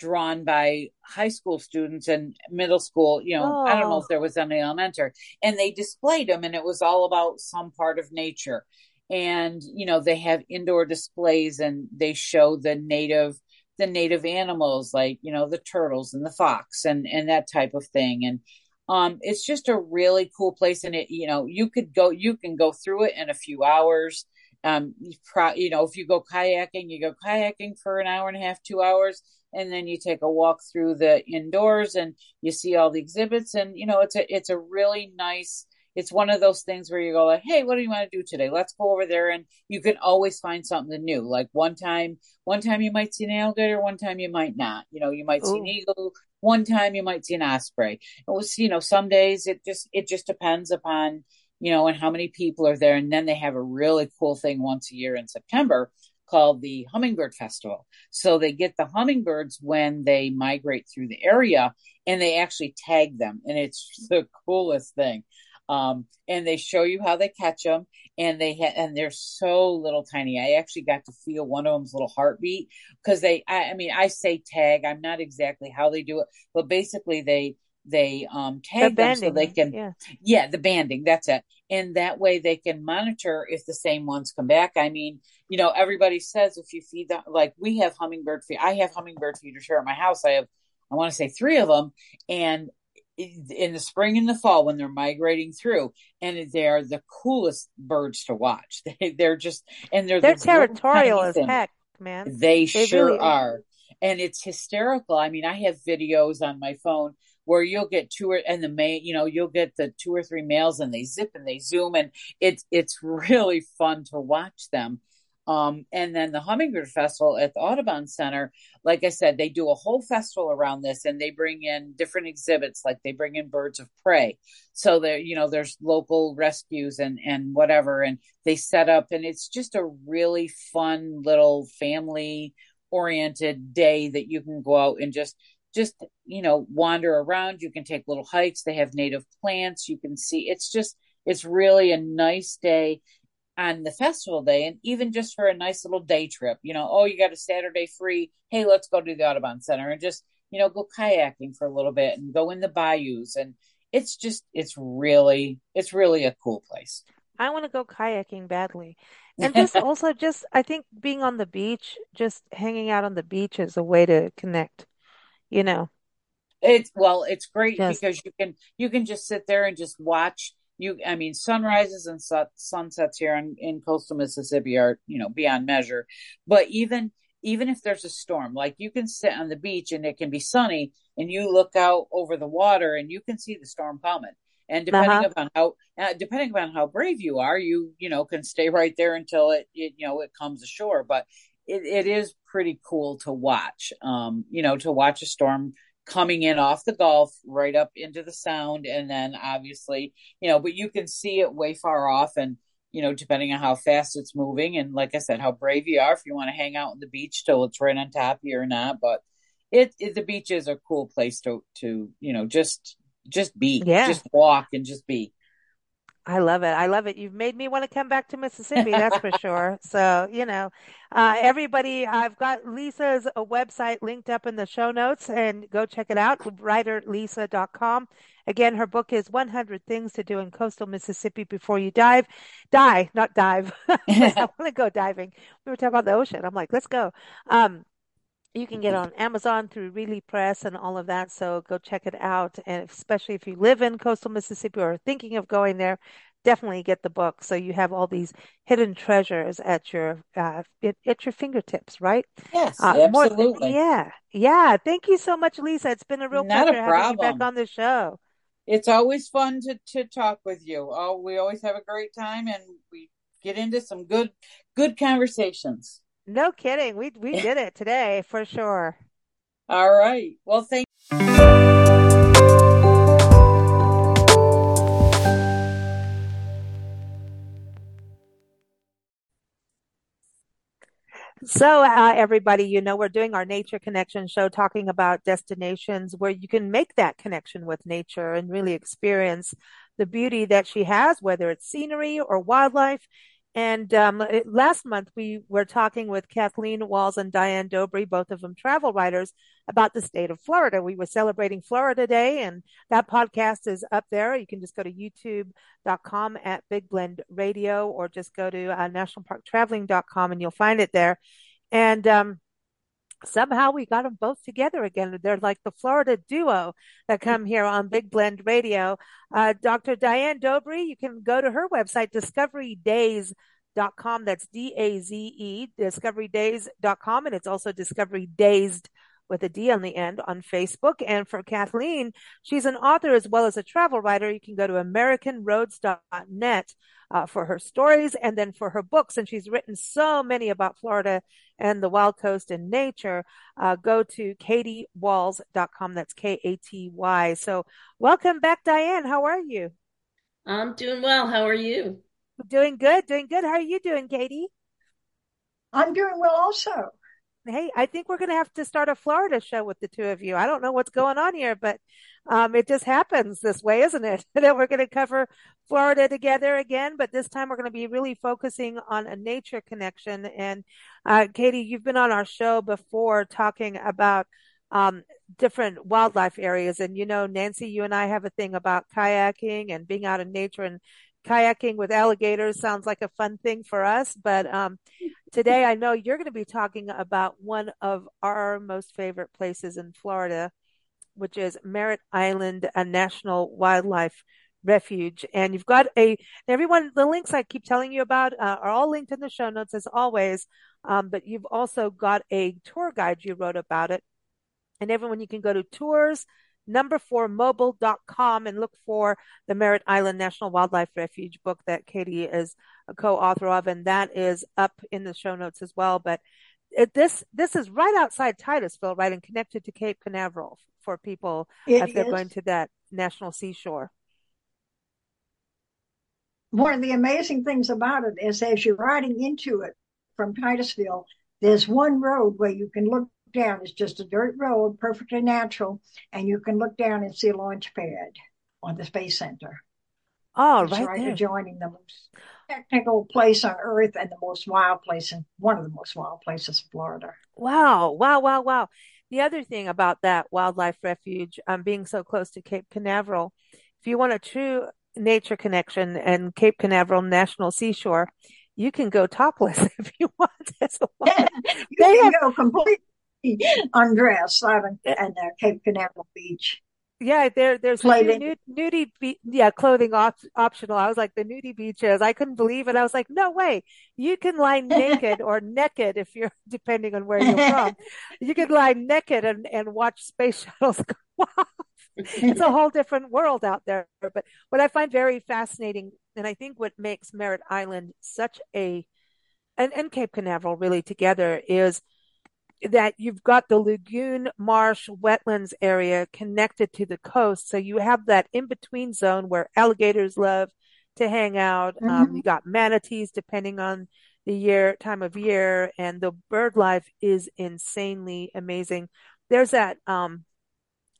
drawn by high school students and middle school you know i don't know if Oh, there was any elementary and they displayed them and it was all about some part of nature. And you know they have indoor displays and they show the native the native animals like you know the turtles and the fox and and that type of thing. And um it's just a really cool place and it you know you could go you can go through it in a few hours um you, pro, you know if you go kayaking you go kayaking for an hour and a half two hours and then you take a walk through the indoors and you see all the exhibits. And you know it's a it's a really nice it's one of those things where you go like hey what do you want to do today? Let's go over there. And you can always find something new. Like one time one time you might see an alligator one time you might not. You know you might Ooh. see an eagle one time you might see an osprey. It was you know some days it just it just depends upon you know and how many people are there and then they have a really cool thing once a year in september called the Hummingbird Festival. So they get the hummingbirds when they migrate through the area and they actually tag them. And it's the coolest thing. Um, and they show you how they catch them and they ha- and they're so little tiny. I actually got to feel one of them's little heartbeat because they, I, I mean, I say tag, I'm not exactly how they do it, but basically they, they um tag the banding, them so they can yeah. yeah the banding that's it. And that way they can monitor if the same ones come back. I mean you know everybody says if you feed them like we have hummingbird feed i have hummingbird feeders here at my house. I have i want to say three of them and in the spring and the fall when they're migrating through and they're the coolest birds to watch. They, they're just and they're they're the territorial as heck man. They, they sure really are. And it's hysterical. I mean i have videos on my phone where you'll get two or and the may you know you'll get the two or three males and they zip and they zoom and it's it's really fun to watch them um, and then the Hummingbird Festival at the Audubon Center, like I said, they do a whole festival around this and they bring in different exhibits, like they bring in birds of prey. So there, you know, there's local rescues and, and whatever, and they set up and it's just a really fun little family oriented day that you can go out and just just you know wander around. You can take little hikes. They have native plants. You can see it's just it's really a nice day on the festival day and even just for a nice little day trip you know oh you got a saturday free. Hey let's go to the audubon center and just you know go kayaking for a little bit and go in the bayous. And it's just it's really it's really a cool place. I want to go kayaking badly. And just also just i think being on the beach just hanging out on the beach is a way to connect you know. It's well, it's great yes. because you can you can just sit there and just watch you I mean sunrises and sunsets here in, in coastal Mississippi are, you know, beyond measure. But even even if there's a storm, like you can sit on the beach and it can be sunny and you look out over the water and you can see the storm coming. And depending uh-huh. upon how uh, depending upon how brave you are, you you know can stay right there until it, it you know it comes ashore. But it, it is pretty cool to watch. Um, you know, to watch a storm coming in off the Gulf right up into the Sound, and then obviously, you know, but you can see it way far off, and you know, depending on how fast it's moving, and like I said, how brave you are if you want to hang out on the beach till it's right on top of you or not. But it, it the beach is a cool place to to you know just just be, yeah. just walk and just be. I love it. I love it. You've made me want to come back to Mississippi, that's for sure. So, you know, uh, everybody, I've got Lisa's uh, website linked up in the show notes and go check it out, writerlisa.com. Again, her book is 100 Things to Do in Coastal Mississippi Before You Dive. Die, not dive. I want to go diving. We were talking about the ocean. I'm like, let's go. Um, you can get on Amazon through Reedy Press and all of that. So go check it out. And especially if you live in coastal Mississippi or thinking of going there, definitely get the book. So you have all these hidden treasures at your uh, at your fingertips, right? Yes, uh, absolutely. More, yeah, yeah. Thank you so much, Lisa. It's been a real Not pleasure a having you back on the show. It's always fun to to talk with you. Oh, we always have a great time, and we get into some good good conversations. No kidding. We we did it today for sure. All right. Well, thank So, uh, everybody, you know, we're doing our Nature Connection show talking about destinations where you can make that connection with nature and really experience the beauty that she has, whether it's scenery or wildlife. And um, last month we were talking with Kathleen Walls and Diane Dobry, both of them travel writers, about the state of Florida. We were celebrating Florida Day, and that podcast is up there. You can just go to youtube.com at Big Blend Radio, or just go to uh, nationalparktraveling.com, and you'll find it there. And um, somehow we got them both together again. They're like the Florida duo that come here on Big Blend Radio. Uh, Dr. Diane Dobry, you can go to her website, discoverydaze.com. That's D-A-Z-E, discoverydaze.com. And it's also Discovery with a D on the end on Facebook. And for Kathleen, she's an author as well as a travel writer. You can go to AmericanRoads.net uh, for her stories and then for her books. And she's written so many about Florida and the Wild Coast and nature. Uh, go to katywalls.com. That's K A T Y. So welcome back, Diane. How are you? I'm doing well. How are you? Doing good. Doing good. How are you doing, Katie? I'm doing well also. Hey, I think we're going to have to start a Florida show with the two of you. I don't know what's going on here, but um, it just happens this way, isn't it? that we're going to cover Florida together again, but this time we're going to be really focusing on a nature connection. And uh, Katie, you've been on our show before talking about um, different wildlife areas, and you know, Nancy, you and I have a thing about kayaking and being out in nature and kayaking with alligators sounds like a fun thing for us. But um, today I know you're going to be talking about one of our most favorite places in Florida, which is Merritt Island, a national wildlife refuge. And you've got a, everyone, the links I keep telling you about uh, are all linked in the show notes as always. Um, but you've also got a tour guide you wrote about it. And everyone, you can go to tours number four mobile.com and look for the Merritt Island National Wildlife Refuge book that Katie is a co-author of. And that is up in the show notes as well. But it, this, this is right outside Titusville, right? And connected to Cape Canaveral for people it if they're going to that national seashore. One of the amazing things about it is as you're riding into it from Titusville, there's one road where you can look down. It's just a dirt road, perfectly natural, and you can look down and see a launch pad on the Space Center. Oh, it's right, right there. adjoining the most technical place on Earth and the most wild place in one of the most wild places in Florida. Wow, wow, wow, wow. The other thing about that wildlife refuge, um, being so close to Cape Canaveral, if you want a true nature connection and Cape Canaveral National Seashore, you can go topless if you want as well. you they can have, go completely undressed out on, on uh, Cape Canaveral Beach. Yeah, there, there's nude, nudie, be- yeah, clothing op- optional. I was like, the nudie beaches. I couldn't believe it. I was like, no way. You can lie naked or naked if you're, depending on where you're from. You can lie naked and, and watch space shuttles go off. It's a whole different world out there. But what I find very fascinating, and I think what makes Merritt Island such a, and, and Cape Canaveral really together is that you've got the lagoon marsh wetlands area connected to the coast. So you have that in between zone where alligators love to hang out. Um, mm-hmm. Um, you got manatees depending on the year, time of year, and the bird life is insanely amazing. There's that, um,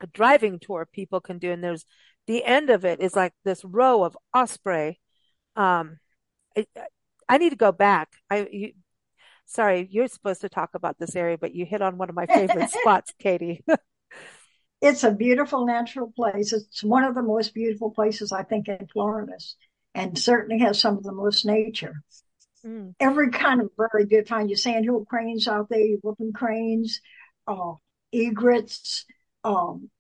a driving tour people can do. And there's the end of it is like this row of osprey. Um, I, I need to go back. I, you, sorry, you're supposed to talk about this area, but you hit on one of my favorite spots, Katie. it's a beautiful natural place. It's one of the most beautiful places I think in Florida, and certainly has some of the most nature. Mm. Every kind of bird you find your sandhill cranes out there, your whooping cranes, uh, egrets, um,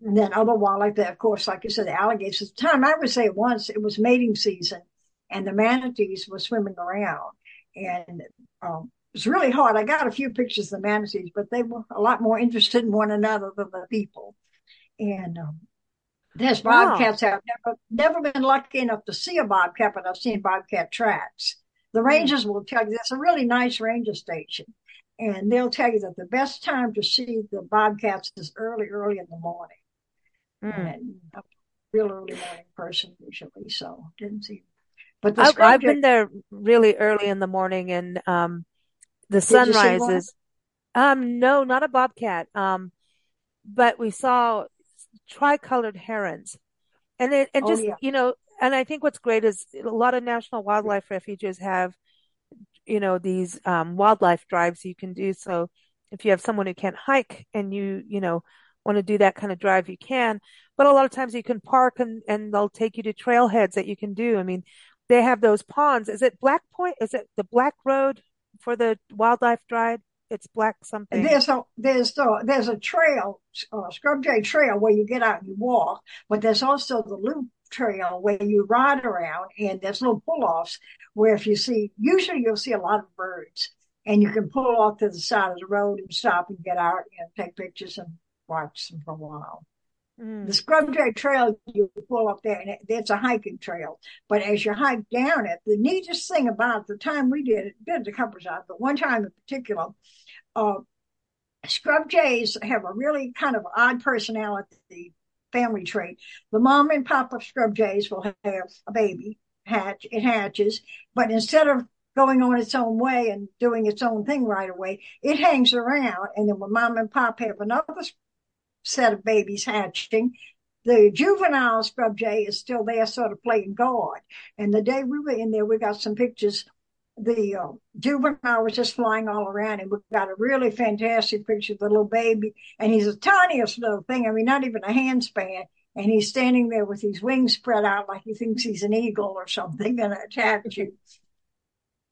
and then other wildlife that, of course, like you said, the alligators. At the time, I would say once it was mating season, and the manatees were swimming around and um, it was really hard. I got a few pictures of the manatees, but they were a lot more interested in one another than the people. And um, there's bobcats wow. I've never never been lucky enough to see a bobcat, but I've seen bobcat tracks. The hmm. rangers mm. will tell you that's a really nice ranger station, and they'll tell you that the best time to see the bobcats is early, early in the morning. Mm. And I'm a real early morning person usually, so didn't see but I've, I've been there really early in the morning, and um, the sunrise is. Um, no, not a bobcat. Um, but we saw tricolored herons, and it, and oh, just yeah. you know, and I think what's great is a lot of national wildlife refuges have, you know, these um, wildlife drives you can do. So if you have someone who can't hike and you, you know, want to do that kind of drive, you can. But a lot of times you can park and, and they'll take you to trailheads that you can do. I mean, they have those ponds. Is it Black Point? Is it the Black Road for the wildlife drive? It's black something. There's a there's a, there's a trail, uh, Scrub Jay Trail, where you get out and you walk, but there's also the loop trail where you ride around, and there's little pull offs where if you see, usually you'll see a lot of birds, and you can pull off to the side of the road and stop and get out and take pictures and watch them for a while. Mm. The Scrub Jay Trail, you pull up there, and it's a hiking trail. But as you hike down it, the neatest thing about the time we did it, did the couple times, but one time in particular, uh, Scrub Jays have a really kind of odd personality family trait. The mom and pop of Scrub Jays will have a baby, hatch, it hatches, but instead of going on its own way and doing its own thing right away, it hangs around. And then when mom and pop have another set of babies hatching. The juvenile scrub jay is still there, sort of playing guard. And the day we were in there, we got some pictures. The uh, juvenile was just flying all around, and we got a really fantastic picture of the little baby. And he's the tiniest little thing. I mean, not even a handspan. And he's standing there with his wings spread out like he thinks he's an eagle or something going to attack you.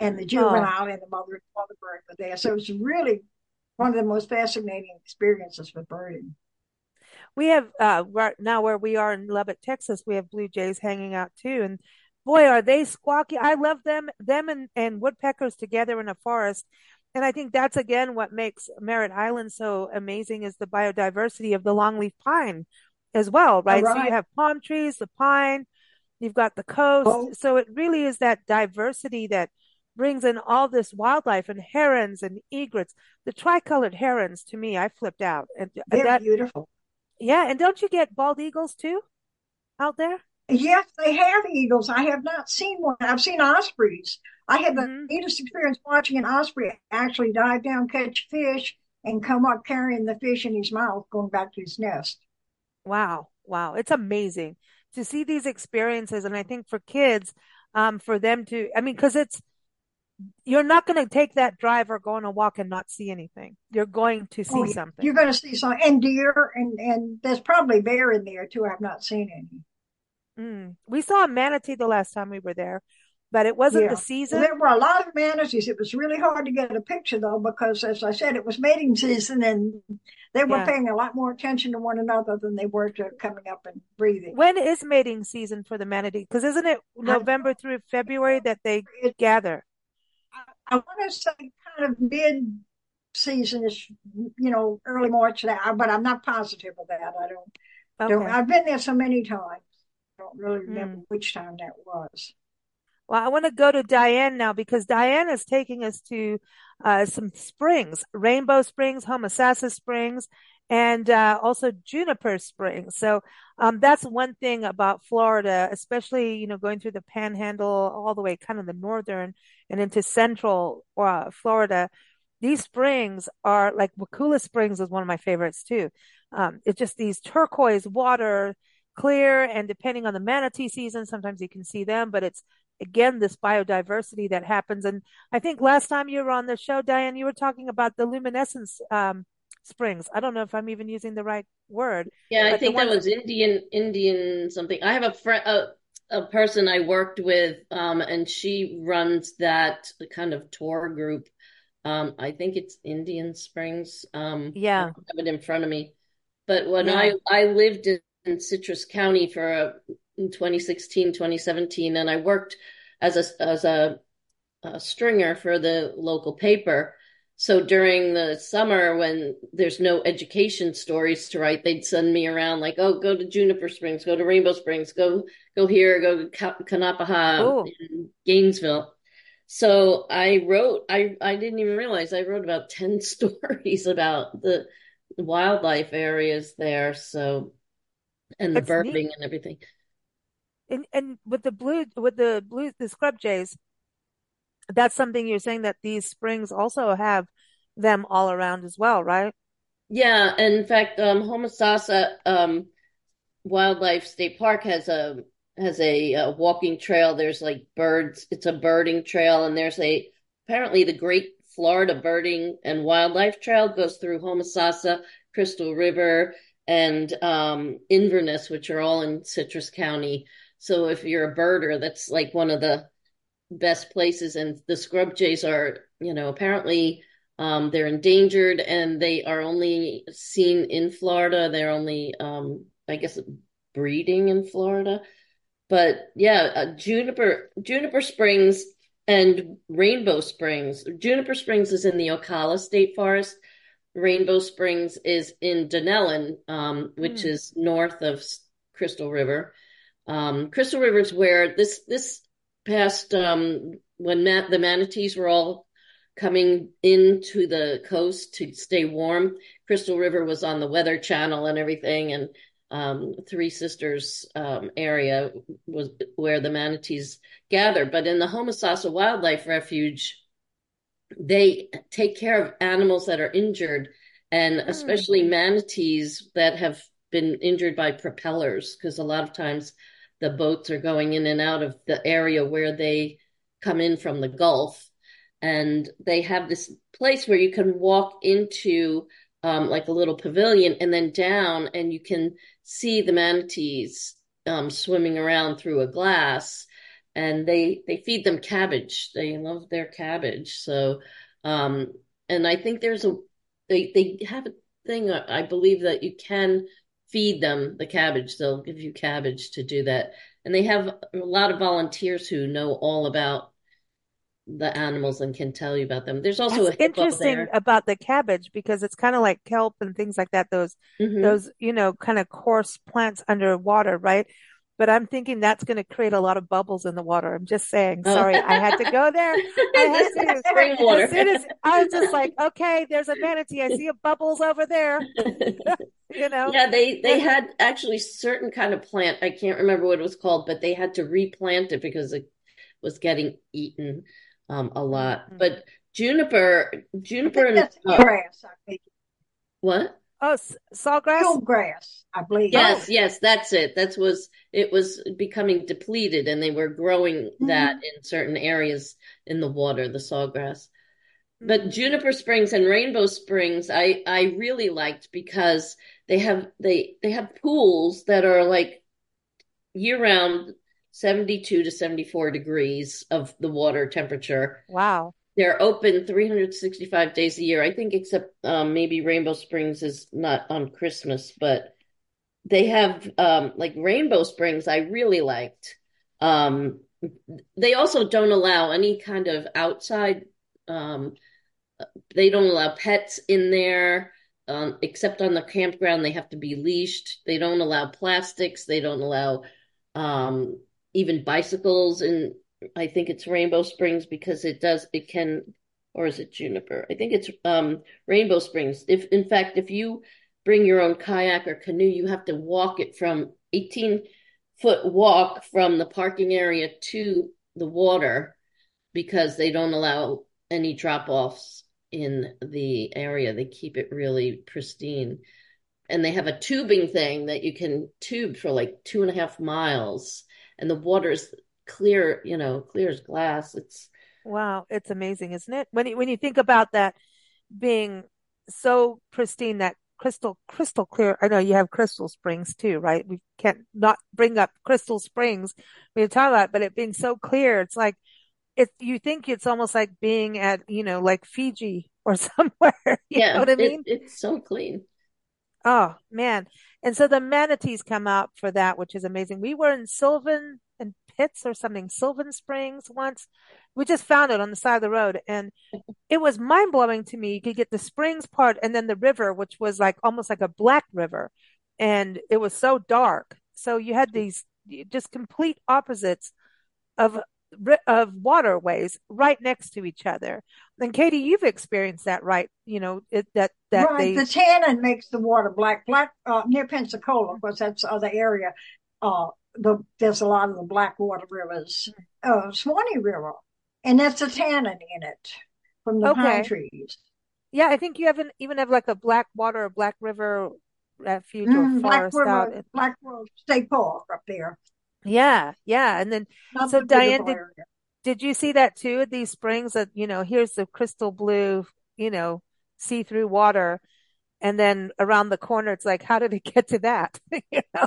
And the juvenile oh. and the mother and father bird were there. So it was really one of the most fascinating experiences with birding we have uh right now where we are in Lubbock, Texas, we have blue jays hanging out too, and boy, are they squawky! I love them, them and and woodpeckers together in a forest. And I think that's again what makes Merritt Island so amazing is the biodiversity of the longleaf pine as well, right? right? So you have palm trees, the pine, you've got the coast. Oh. So it really is that diversity that brings in all this wildlife and herons and egrets. The tricolored herons to me, I flipped out. And They're that, beautiful. Yeah, and don't you get bald eagles too out there? Yes, they have eagles. I have not seen one. I've seen ospreys. I had the mm-hmm. neatest experience watching an osprey actually dive down, catch fish, and come up carrying the fish in his mouth, going back to his nest. Wow, wow, it's amazing to see these experiences, and I think for kids, um, for them to, I mean, because it's you're not going to take that drive or go on a walk and not see anything. You're going to see oh, something. You're going to see some and deer and and there's probably bear in there too. I've not seen any. Mm. We saw a manatee the last time we were there, but it wasn't yeah. the season. There were a lot of manatees. It was really hard to get a picture though because, as I said, it was mating season and they were yeah. paying a lot more attention to one another than they were to coming up and breathing. When is mating season for the manatee? Because isn't it November through February that they it, gather? I want to say kind of mid season is you know early March now, but I'm not positive of that. I don't. Okay. don't I've been there so many times. I don't really remember mm. which time that was. Well, I want to go to Diane now because Diane is taking us to uh, some springs, Rainbow Springs, Homosassa Springs, and uh, also Juniper Springs. So um, that's one thing about Florida, especially you know going through the Panhandle all the way kind of the northern and into central uh, Florida. These springs are like Wakulla Springs is one of my favorites too. Um, it's just these turquoise water, clear, and depending on the manatee season, sometimes you can see them, but it's again this biodiversity that happens. And I think last time you were on the show, Diane, you were talking about the luminescence um, springs. I don't know if I'm even using the right word. Yeah, I think that was Indian Indian something. I have a friend, a, a person I worked with, um, and she runs that kind of tour group. Um, I think it's Indian Springs. Um, yeah, I have it in front of me. But when yeah. I I lived in, in Citrus County for a, in 2016, 2017, and I worked as a as a, a stringer for the local paper so during the summer, when there's no education stories to write, they'd send me around like, "Oh, go to Juniper Springs, go to Rainbow Springs, go go here, go to Kanapaha, in Gainesville." So I wrote. I I didn't even realize I wrote about ten stories about the wildlife areas there. So and the That's birding neat. and everything. And and with the blue with the blue the scrub jays, that's something you're saying that these springs also have them all around as well, right? Yeah, and in fact, um, Homosassa um, Wildlife State Park has a has a, a, walking trail. There's like birds. It's a birding trail, and there's a apparently the Great Florida Birding and Wildlife Trail goes through Homosassa, Crystal River, and um, Inverness, which are all in Citrus County. So if you're a birder, that's like one of the best places and the scrub jays are you know apparently um, they're endangered and they are only seen in florida they're only um, i guess breeding in florida but yeah uh, juniper juniper springs and Rainbow Springs. Juniper Springs is in the Ocala State Forest. Rainbow Springs is in Dunnellon, um, which mm. is north of Crystal River. Um, Crystal River is where this this past um, when ma- the manatees were all coming into the coast to stay warm. Crystal River was on the Weather Channel and everything, and um, Three Sisters um, area was where the manatees gather. But in the Homosassa Wildlife Refuge, they take care of animals that are injured, and mm. especially manatees that have been injured by propellers, because a lot of times the boats are going in and out of the area where they come in from the Gulf. And they have this place where you can walk into um, like a little pavilion and then down, and you can see the manatees um, swimming around through a glass. And they they feed them cabbage. They love their cabbage. So, um, and I think there's a they they have a thing. I believe that you can feed them the cabbage. They'll give you cabbage to do that. And they have a lot of volunteers who know all about the animals and can tell you about them. There's also interesting about the cabbage because it's kind of like kelp and things like that. Those mm-hmm. those you know kind of coarse plants underwater, right? But I'm thinking that's going to create a lot of bubbles in the water. I'm just saying. Oh. Sorry, I had to go there. I had to. Spring water. As soon as I was just like, okay, there's a manatee. I see a bubbles over there. you know. Yeah, they they had actually certain kind of plant. I can't remember what it was called, but they had to replant it because it was getting eaten um, a lot. Mm-hmm. But juniper, juniper, and, uh, grass. What? Oh, sawgrass. grass, I believe. Yes, oh. yes, that's it. That was it. Was becoming depleted, and they were growing mm-hmm. that in certain areas in the water, the sawgrass. But mm-hmm. Juniper Springs and Rainbow Springs, I I really liked because they have they they have pools that are like year round 72 to 74 degrees of the water temperature. Wow. They're open 365 days a year. I think except um, maybe Rainbow Springs is not on Christmas, but they have um, like Rainbow Springs I really liked. Um, they also don't allow any kind of outside um, they don't allow pets in there um, except on the campground they have to be leashed they don't allow plastics they don't allow um, even bicycles and I think it's Rainbow Springs because it does it can or is it Juniper? I think it's um, Rainbow Springs. If in fact if you bring your own kayak or canoe, you have to walk it from 18 foot walk from the parking area to the water because they don't allow any drop offs in the area. They keep it really pristine. And they have a tubing thing that you can tube for like two and a half miles and the water's clear, you know, clear as glass. It's wow, it's amazing, isn't it? When you, when you think about that being so pristine, that crystal crystal clear. I know you have crystal springs too, right? We can't not bring up crystal springs we talk about, it, but it being so clear, it's like if you think it's almost like being at you know like Fiji or somewhere. You yeah, know what I mean? It, it's so clean. Oh man. And so the manatees come out for that, which is amazing. We were in Sylvan and Pitts or something, Sylvan Springs once. We just found it on the side of the road and it was mind blowing to me. You could get the springs part and then the river, which was like almost like a black river. And it was so dark. So you had these just complete opposites of of waterways right next to each other. And Katie, you've experienced that, right? You know it, that that right. They... The tannin makes the water black. Black uh, near Pensacola, because that's the other area. Uh, the there's a lot of the black water rivers. Uh, Suwannee River, and that's a tannin in it from the okay. pine trees. Yeah, I think you haven't even have like a black water or black river refuge mm, or forest Black River, out. Black River State Park up there. Yeah, yeah. And then, Not so Diane, did, did you see that too? At these springs that, you know, here's the crystal blue, you know, see through water. And then around the corner, it's like, how did it get to that? you know,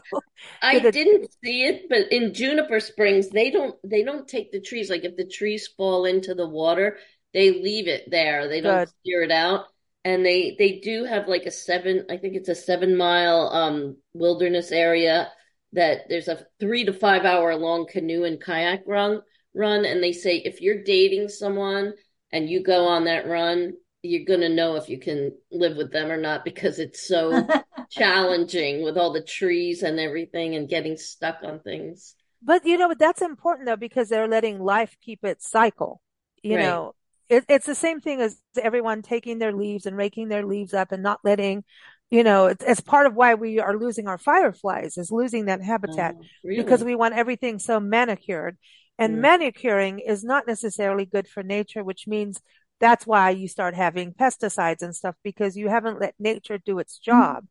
I it... didn't see it, but in Juniper Springs, they don't, they don't take the trees. Like if the trees fall into the water, they leave it there. They don't Good. steer it out. And they, they do have like a seven, I think it's a seven mile, um, wilderness area that there's a three to five hour long canoe and kayak run run and they say if you're dating someone and you go on that run, you're going to know if you can live with them or not because it's so challenging with all the trees and everything and getting stuck on things. But you know, that's important though because they're letting life keep its cycle. You right. know, it, it's the same thing as everyone taking their leaves and raking their leaves up and not letting, you know, it's, it's part of why we are losing our fireflies is losing that habitat oh, really? because we want everything so manicured. And mm. manicuring is not necessarily good for nature, which means that's why you start having pesticides and stuff because you haven't let nature do its mm-hmm. job. Mm.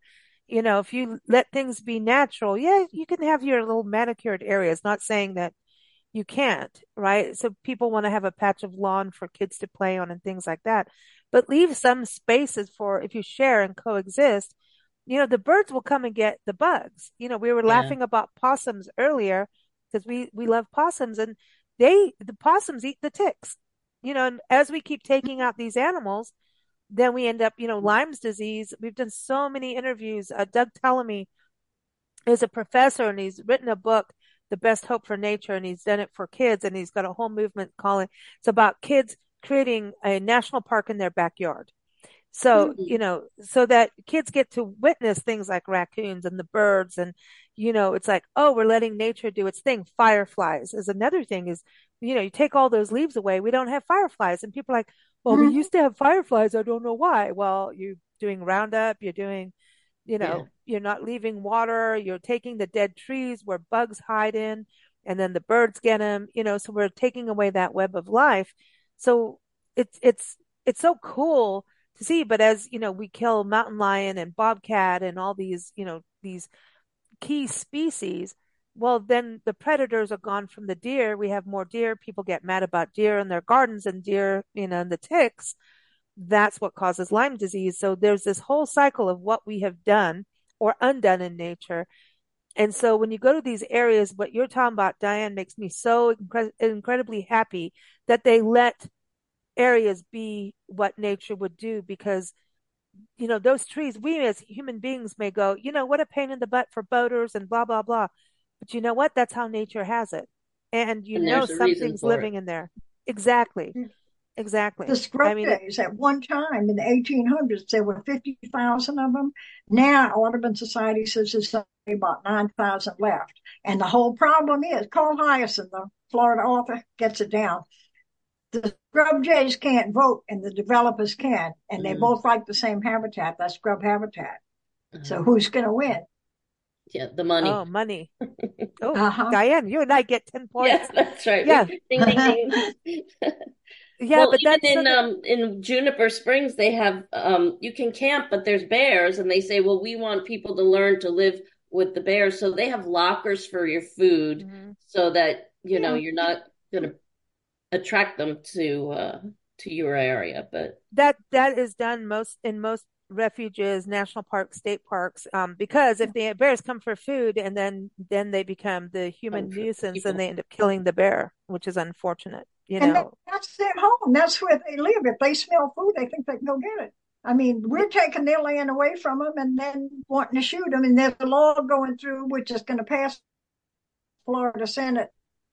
You know, if you let things be natural, yeah, you can have your little manicured areas. Not saying that you can't, right? So people want to have a patch of lawn for kids to play on and things like that. But leave some spaces for if you share and coexist, you know, the birds will come and get the bugs. You know, we were yeah. laughing about possums earlier because we, we love possums and they, the possums eat the ticks. You know, and as we keep taking out these animals, then we end up, you know, Lyme's disease. We've done so many interviews. Uh, Doug Tallamy is a professor and he's written a book the best hope for nature and he's done it for kids and he's got a whole movement calling it's about kids creating a national park in their backyard so mm-hmm. you know so that kids get to witness things like raccoons and the birds and you know it's like oh we're letting nature do its thing fireflies is another thing is you know you take all those leaves away we don't have fireflies and people are like well mm-hmm. we used to have fireflies i don't know why well you're doing roundup you're doing you know, yeah. you're not leaving water. You're taking the dead trees where bugs hide in and then the birds get them, you know, so we're taking away that web of life. So it's, it's, it's so cool to see. But as, you know, we kill mountain lion and bobcat and all these, you know, these key species, well, then the predators are gone from the deer. We have more deer. People get mad about deer in their gardens and deer, you know, and the ticks that's what causes Lyme disease. So there's this whole cycle of what we have done or undone in nature. And so when you go to these areas, what you're talking about, Diane, makes me so incre- incredibly happy that they let areas be what nature would do because, you know, those trees, we as human beings may go, you know, what a pain in the butt for boaters and blah, blah, blah. But you know what? That's how nature has it. And you and know something's living it. in there. Exactly. Mm. Exactly. The scrub I mean, days at one time in the 1800s, there were 50,000 of them. Now, Audubon Society says there's only about 9,000 left. And the whole problem is Carl Hiaasen, the Florida author, gets it down. The scrub jays can't vote and the developers can. And mm-hmm. they both like the same habitat, that scrub habitat. Mm-hmm. So who's going to win? Yeah, the money. Oh, money. Oh, uh-huh. Diane, you and I get 10 points. Yes, that's right. Yeah. ding, ding, ding. Yeah, well, but that's in um in Juniper Springs they have um you can camp, but there's bears, and they say, well, we want people to learn to live with the bears, so they have lockers for your food, mm-hmm. so that you know you're not going to attract them to uh to your area. But that that is done most in most refuges, national parks, state parks, um, because if the bears come for food and then then they become the human nuisance and they end up killing the bear, which is unfortunate. You and know, that's their home. That's where they live. If they smell food, they think they can go get it. I mean, we're taking their land away from them and then wanting to shoot them. And there's a law going through which is going to pass Florida Senate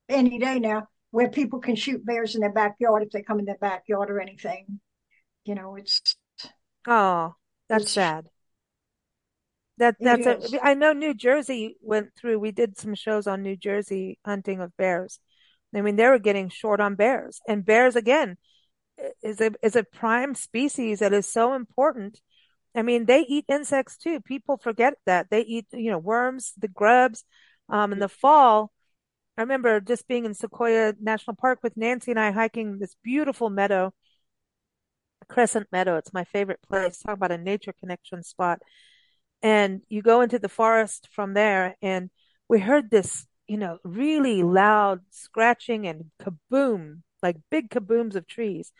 any day now, where people can shoot bears in their backyard if they come in their backyard or anything. You know, it's oh, that's sad. That that's a, I know New Jersey went through. We did some shows on New Jersey hunting of bears I mean, they were getting short on bears and bears again is a, is a prime species that is so important. I mean, they eat insects too. People forget that they eat, you know, worms, the grubs. Um, in the fall, I remember just being in Sequoia National Park with Nancy and I hiking this beautiful meadow, Crescent Meadow. It's my favorite place. Talk about a nature connection spot. And you go into the forest from there and we heard this you know, really loud scratching and kaboom, like big kabooms of trees.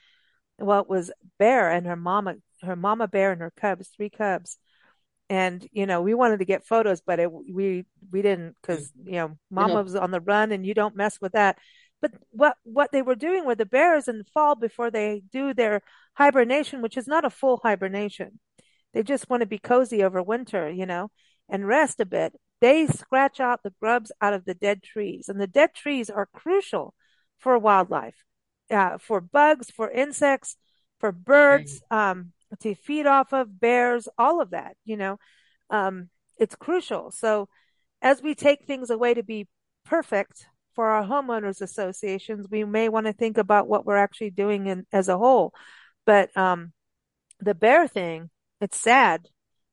Well, it was Bear and her mama, her mama bear and her cubs, three cubs. And, you know, we wanted to get photos, but it, we, we didn't because, you know, mama was on the run and you don't mess with that. But what, what they were doing were the bears in the fall before they do their hibernation, which is not a full hibernation. They just want to be cozy over winter, you know, and rest a bit they scratch out the grubs out of the dead trees and the dead trees are crucial for wildlife, uh, for bugs, for insects, for birds, um, to feed off of bears, all of that, you know, um, it's crucial. So as we take things away to be perfect for our homeowners associations, we may want to think about what we're actually doing in, as a whole. But, um, the bear thing, it's sad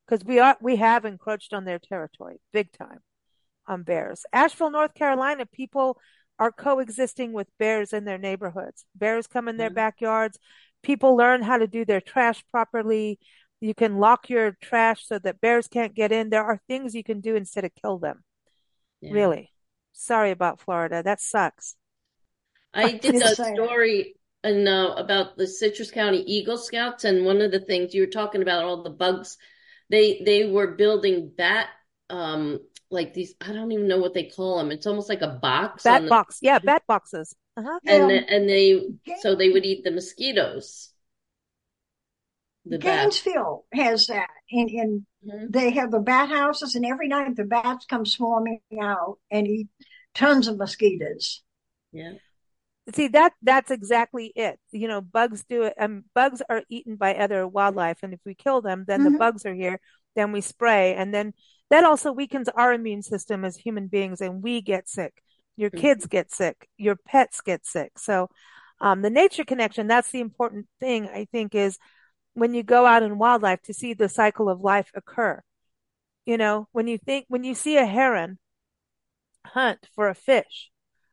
because we are, we have encroached on their territory big time on bears. Asheville, North Carolina, people are coexisting with bears in their neighborhoods. Bears come in their mm-hmm. backyards. People learn how to do their trash properly. You can lock your trash so that bears can't get in. There are things you can do instead of kill them. Yeah. Really. Sorry about Florida. That sucks. I did a story and uh, about the Citrus County Eagle Scouts, and one of the things you were talking about all the bugs, they they were building bat um like these I don't even know what they call them. It's almost like a box. Bat the, box, yeah, bat boxes. Uh-huh. And yeah. and they so they would eat the mosquitoes. The Gainesville bat. has that, and and mm-hmm. they have the bat houses, and every night the bats come swarming out and eat tons of mosquitoes. Yeah. See that that's exactly it. You know, bugs do it. Um, bugs are eaten by other wildlife, and if we kill them, then mm-hmm. the bugs are here. Then we spray, and then that also weakens our immune system as human beings, and we get sick. Your mm-hmm. kids get sick. Your pets get sick. So, um, the nature connection. That's the important thing. I think is when you go out in wildlife to see the cycle of life occur. You know, when you think when you see a heron hunt for a fish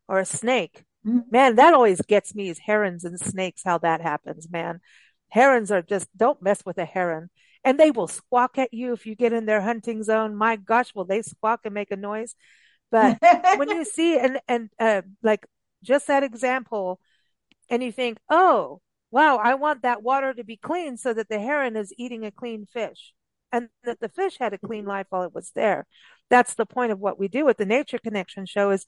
or a snake Mm-hmm. Man, that always gets me is herons and snakes, how that happens, man. Herons are just, don't mess with a heron. And they will squawk at you if you get in their hunting zone. My gosh, will they squawk and make a noise? But when you see, and, and, uh, like just that example, and you think, oh, wow, I want that water to be clean so that the heron is eating a clean fish and that the fish had a clean life while it was there. That's the point of what we do with the Nature Connection show is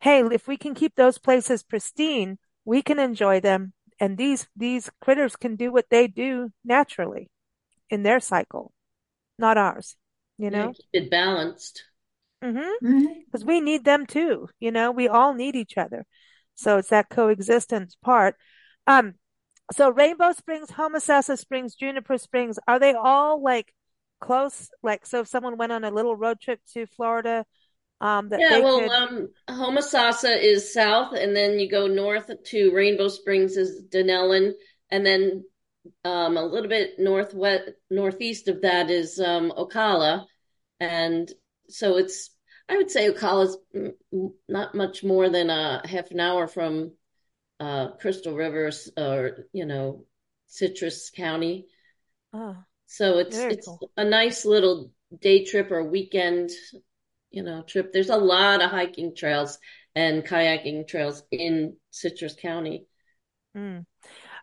hey, if we can keep those places pristine, we can enjoy them. And these, these critters can do what they do naturally in their cycle, not ours, you know? Yeah, keep it balanced. Mm-hmm. Because mm-hmm. we need them too. You know, we all need each other. So it's that coexistence part. Um, so Rainbow Springs, Homosassa Springs, Juniper Springs, are they all like close? Like, so if someone went on a little road trip to Florida, um, yeah, well, could... um, Homosassa is south, and then you go north to Rainbow Springs is Dunnellon, and then um, a little bit northwest northeast of that is um, Ocala, and so it's I would say Ocala's not much more than a half an hour from uh, Crystal Rivers or you know Citrus County. Oh, so it's it's cool. a nice little day trip or weekend you know, trip. There's a lot of hiking trails and kayaking trails in Citrus County. Mm.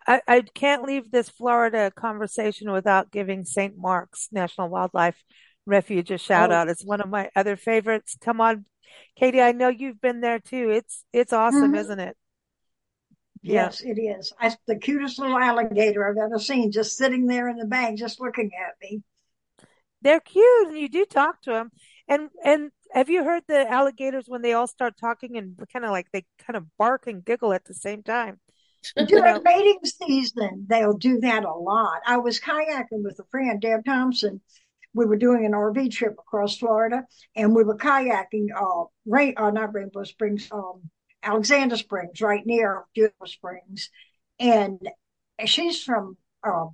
I, I can't leave this Florida conversation without giving St. Mark's National Wildlife Refuge a shout oh. out. It's one of my other favorites. Come on, Katy. I know you've been there too. It's it's awesome, mm-hmm. isn't it? Yes, yeah. it is. I, the cutest little alligator I've ever seen, just sitting there in the bank, just looking at me. They're cute, and you do talk to them. And and have you heard the alligators when they all start talking and kind of like they kind of bark and giggle at the same time? During mating season, they'll do that a lot. I was kayaking with a friend, Deb Thompson. We were doing an RV trip across Florida, and we were kayaking. Uh, rain, uh, not Rainbow Springs, um, Alexander Springs, right near Juniper Springs, and she's from uh,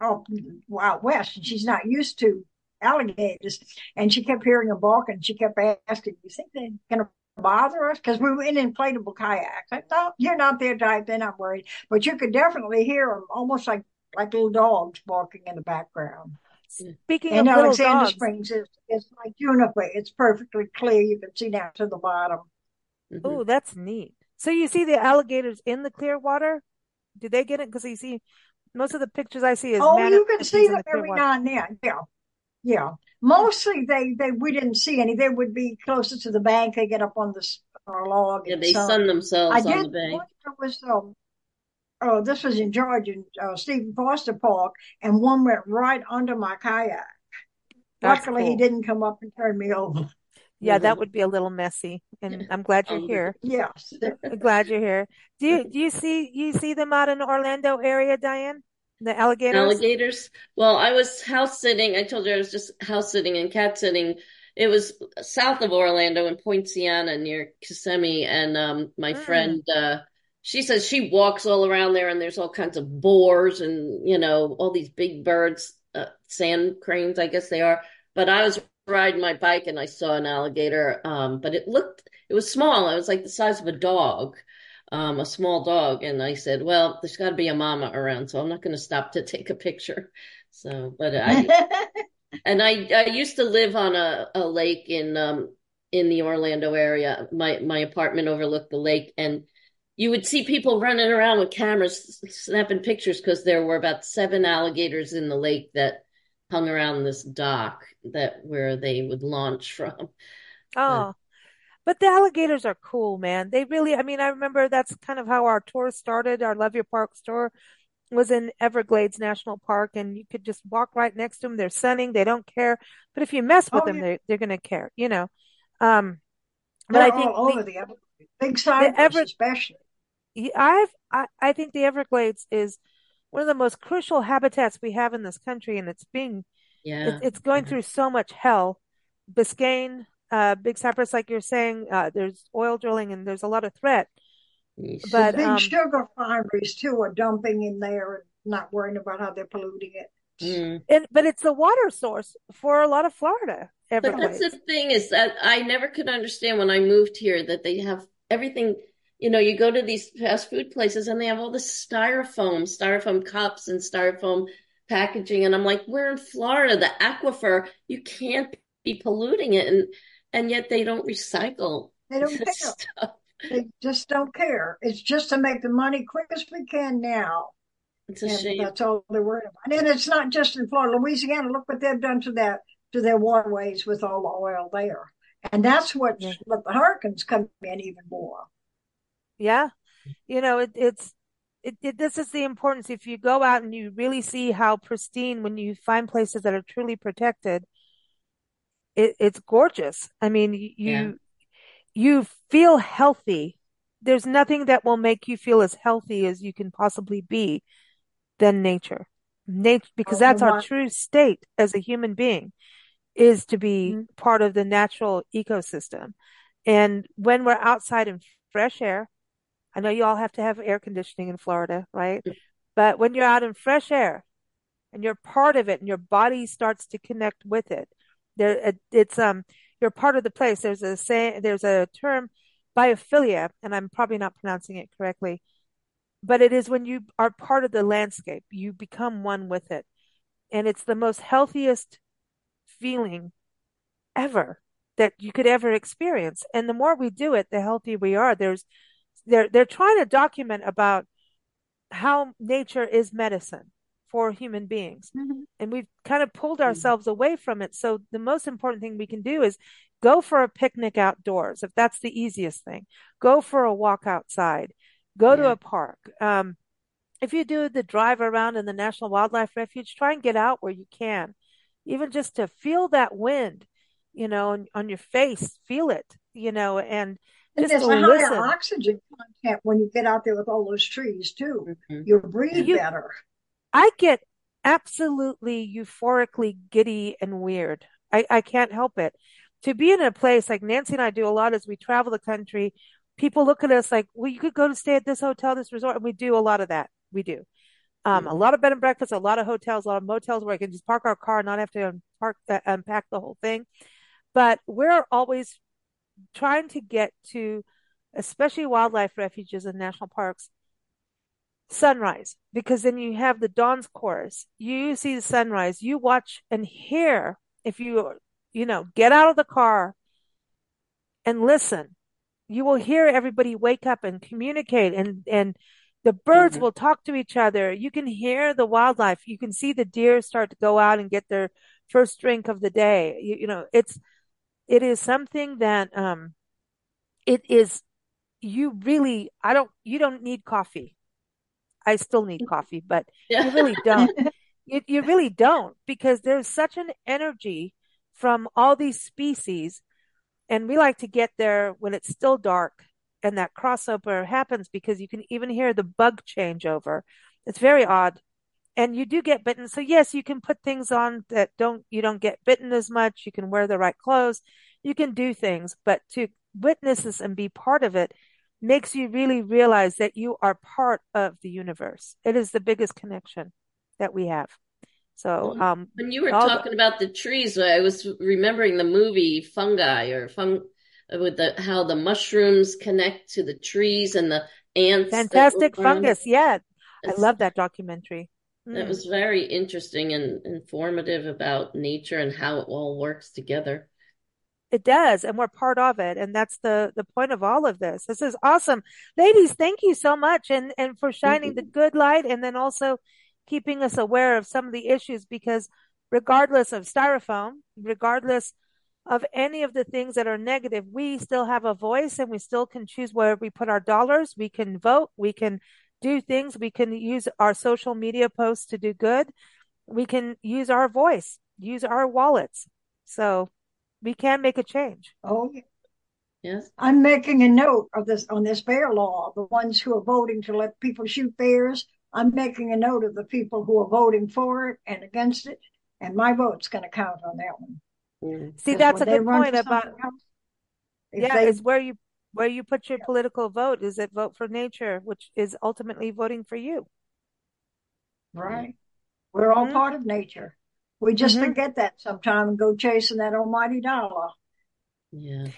out west, and she's not used to alligators. And she kept hearing them bark and she kept asking, You think they're going to bother us? Because we were in inflatable kayaks. I thought, You're not their type. They're not worried. But you could definitely hear them almost like, like little dogs barking in the background. Speaking and of Alexander dogs. Springs is it's like Juniper. It's perfectly clear. You can see down to the bottom. Mm-hmm. Oh, that's neat. So you see the alligators in the clear water? Do they get it? Because you see most of the pictures I see is oh, you can see them the every water. now and then. Yeah, yeah, mostly they they we didn't see any. They would be closer to the bank. They get up on the uh, log. Yeah, they sun, sun themselves I on did, the bank. Was um, oh, this was in Georgia, uh, Stephen Foster Park, and one went right under my kayak. That's Luckily, cool. he didn't come up and turn me over. Yeah, mm-hmm. that would be a little messy, and I'm glad you're here. Yes, I'm glad you're here. Do you do you see you see them out in the Orlando area, Diane? The alligators. Alligators. Well, I was house sitting. I told you I was just house sitting and cat sitting. It was south of Orlando in Poinciana near Kissimmee, and um, my mm. friend. Uh, she says she walks all around there and there's all kinds of boars and you know all these big birds uh, sand cranes i guess they are but i was riding my bike and I saw an alligator. Um, but it looked, it was small. It was like the size of a dog, um, a small dog. And I said, well, there's got to be a mama around, so I'm not going to stop to take a picture. So, but I, and I, I used to live on a, a lake in, um, in the Orlando area. My, my apartment overlooked the lake and you would see people running around with cameras snapping pictures because there were about seven alligators in the lake that hung around this dock that where they would launch from. Oh. But the alligators are cool, man. They really, I mean, I remember that's kind of how our tour started. Our Love Your Park tour was in Everglades National Park, and you could just walk right next to them. They're sunning, they don't care. But if you mess with oh, them, yeah. they, they're going to care, you know. Um, but they're I think all over the, the big side, Ever- especially. I've, I, I think the Everglades is one of the most crucial habitats we have in this country, and it's being yeah it's, it's going through so much hell. Biscayne, uh, Big Cypress, like you're saying, uh, there's oil drilling and there's a lot of threat. But the um, sugar refineries too are dumping in there and not worrying about how they're polluting it. Mm. And, but it's the water source for a lot of Florida. But that's the thing is that I never could understand when I moved here that they have everything you know, you go to these fast food places and they have all this styrofoam, styrofoam cups and styrofoam packaging. And I'm like, we're in Florida, the aquifer, you can't be polluting it. And, and yet they don't recycle. They don't care. Stuff. They just don't care. It's just to make the money quick as we can now. It's a and shame. That's all they're worried about. And it's not just in Florida, Louisiana. Look what they've done to that to their waterways with all the oil there. And that's what let the hurricanes come in even more. Yeah. You know, it, it's, it, it, this is the importance. If you go out and you really see how pristine, when you find places that are truly protected, it, it's gorgeous. I mean, you, yeah. you feel healthy. There's nothing that will make you feel as healthy as you can possibly be than nature. Nature, because that's our true state as a human being is to be mm-hmm. part of the natural ecosystem. And when we're outside in fresh air, I know you all have to have air conditioning in Florida, right? But when you're out in fresh air and you're part of it and your body starts to connect with it, there it's um you're part of the place. There's a say there's a term biophilia, and I'm probably not pronouncing it correctly, but it is when you are part of the landscape, you become one with it. And it's the most healthiest feeling ever that you could ever experience. And the more we do it, the healthier we are. There's they're they're trying to document about how nature is medicine for human beings mm-hmm. and we've kind of pulled mm-hmm. ourselves away from it so the most important thing we can do is go for a picnic outdoors if that's the easiest thing go for a walk outside go yeah. to a park um, if you do the drive around in the national wildlife refuge try and get out where you can even just to feel that wind you know on, on your face feel it you know and and there's a higher oxygen content when you get out there with all those trees too. Mm-hmm. You breathe you, better. I get absolutely euphorically giddy and weird. I, I can't help it. To be in a place like Nancy and I do a lot as we travel the country, people look at us like, well, you could go to stay at this hotel, this resort. And we do a lot of that. We do. Um, mm-hmm. a lot of bed and breakfast, a lot of hotels, a lot of motels where I can just park our car and not have to unpark, uh, unpack the whole thing. But we're always trying to get to, especially wildlife refuges and national parks, sunrise, because then you have the dawn's chorus. You see the sunrise, you watch and hear. If you, you know, get out of the car and listen, you will hear everybody wake up and communicate and, and the birds mm-hmm. will talk to each other. You can hear the wildlife. You can see the deer start to go out and get their first drink of the day. You, you know, it's, it is something that um it is you really I don't you don't need coffee. I still need coffee, but yeah. you really don't. you, you really don't because there's such an energy from all these species And we like to get there when it's still dark and that crossover happens because you can even hear the bug changeover. It's very odd. And you do get bitten. So yes, you can put things on that don't, you don't get bitten as much. You can wear the right clothes. You can do things, but to witness this and be part of it makes you really realize that you are part of the universe. It is the biggest connection that we have. So, um, when you were talking the, about the trees, I was remembering the movie Fungi or Fung with the how the mushrooms connect to the trees and the ants. Fantastic fungus, yeah. I love that documentary. That mm. was very interesting and informative about nature and how it all works together. It does, and we're part of it, and that's the the point of all of this. This is awesome, ladies. Thank you so much, and and for shining the good light, and then also keeping us aware of some of the issues. Because regardless of styrofoam, regardless of any of the things that are negative, we still have a voice, and we still can choose where we put our dollars. We can vote. We can do things. We can use our social media posts to do good. We can use our voice, use our wallets. So we can make a change. Oh, yes. I'm making a note of this on this bear law. The ones who are voting to let people shoot bears, I'm making a note of the people who are voting for it and against it, and my vote's going to count on that one. Mm. See, that's a good point about. Else, yeah, they, it's where you where you put your yeah. political vote. Is it vote for nature, which is ultimately voting for you? Right. We're all mm-hmm. part of nature. We just mm-hmm. forget that sometime and go chasing that almighty dollar. Yeah.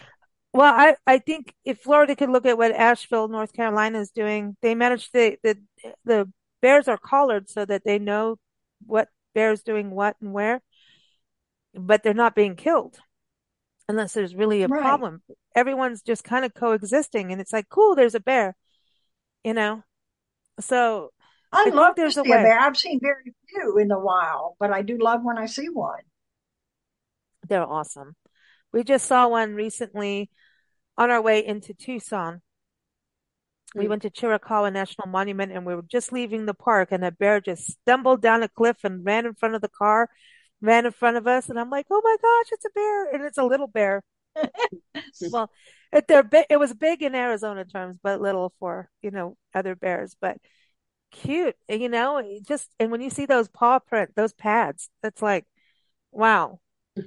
Well, I, I think if Florida could look at what Asheville, North Carolina is doing, they manage the, the, the bears are collared so that they know what bear's doing what and where, but they're not being killed unless there's really a right. problem. Everyone's just kind of coexisting and it's like, cool, there's a bear, you know? So I, I love to see a bear. I've seen very few in the wild, but I do love when I see one. They're awesome. We just saw one recently on our way into Tucson. We hmm. went to Chiricahua National Monument and we were just leaving the park and a bear just stumbled down a cliff and ran in front of the car, ran in front of us. And I'm like, Oh my gosh, it's a bear. And it's a little bear. well, it, they're big, it was big in Arizona terms, but little for, you know, other bears, but cute, you know, just, and when you see those paw print, those pads, it's like, wow.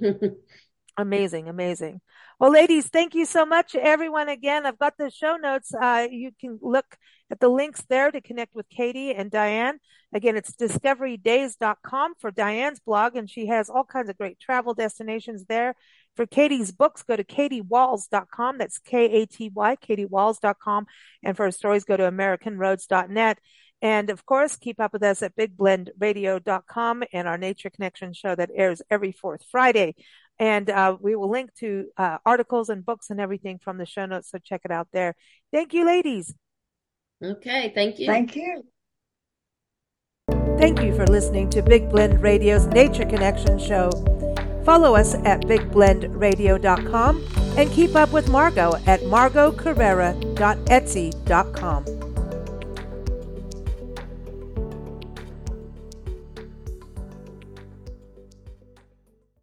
amazing, amazing. Well, ladies, thank you so much, everyone. Again, I've got the show notes. Uh, you can look at the links there to connect with Katy and Diane. Again, it's discoverydaze.com for Diane's blog, and she has all kinds of great travel destinations there. For Katy's books, go to katywalls.com. That's K-A-T-Y, katywalls.com. And for her stories, go to americanroads.net. And of course, keep up with us at bigblendradio.com and our Nature Connection show that airs every fourth Friday. And uh, we will link to uh, articles and books and everything from the show notes. So check it out there. Thank you, ladies. Okay. Thank you. Thank you. Thank you for listening to Big Blend Radio's Nature Connection show. Follow us at bigblendradio.com and keep up with Margot at margotcarrera.etsy.com.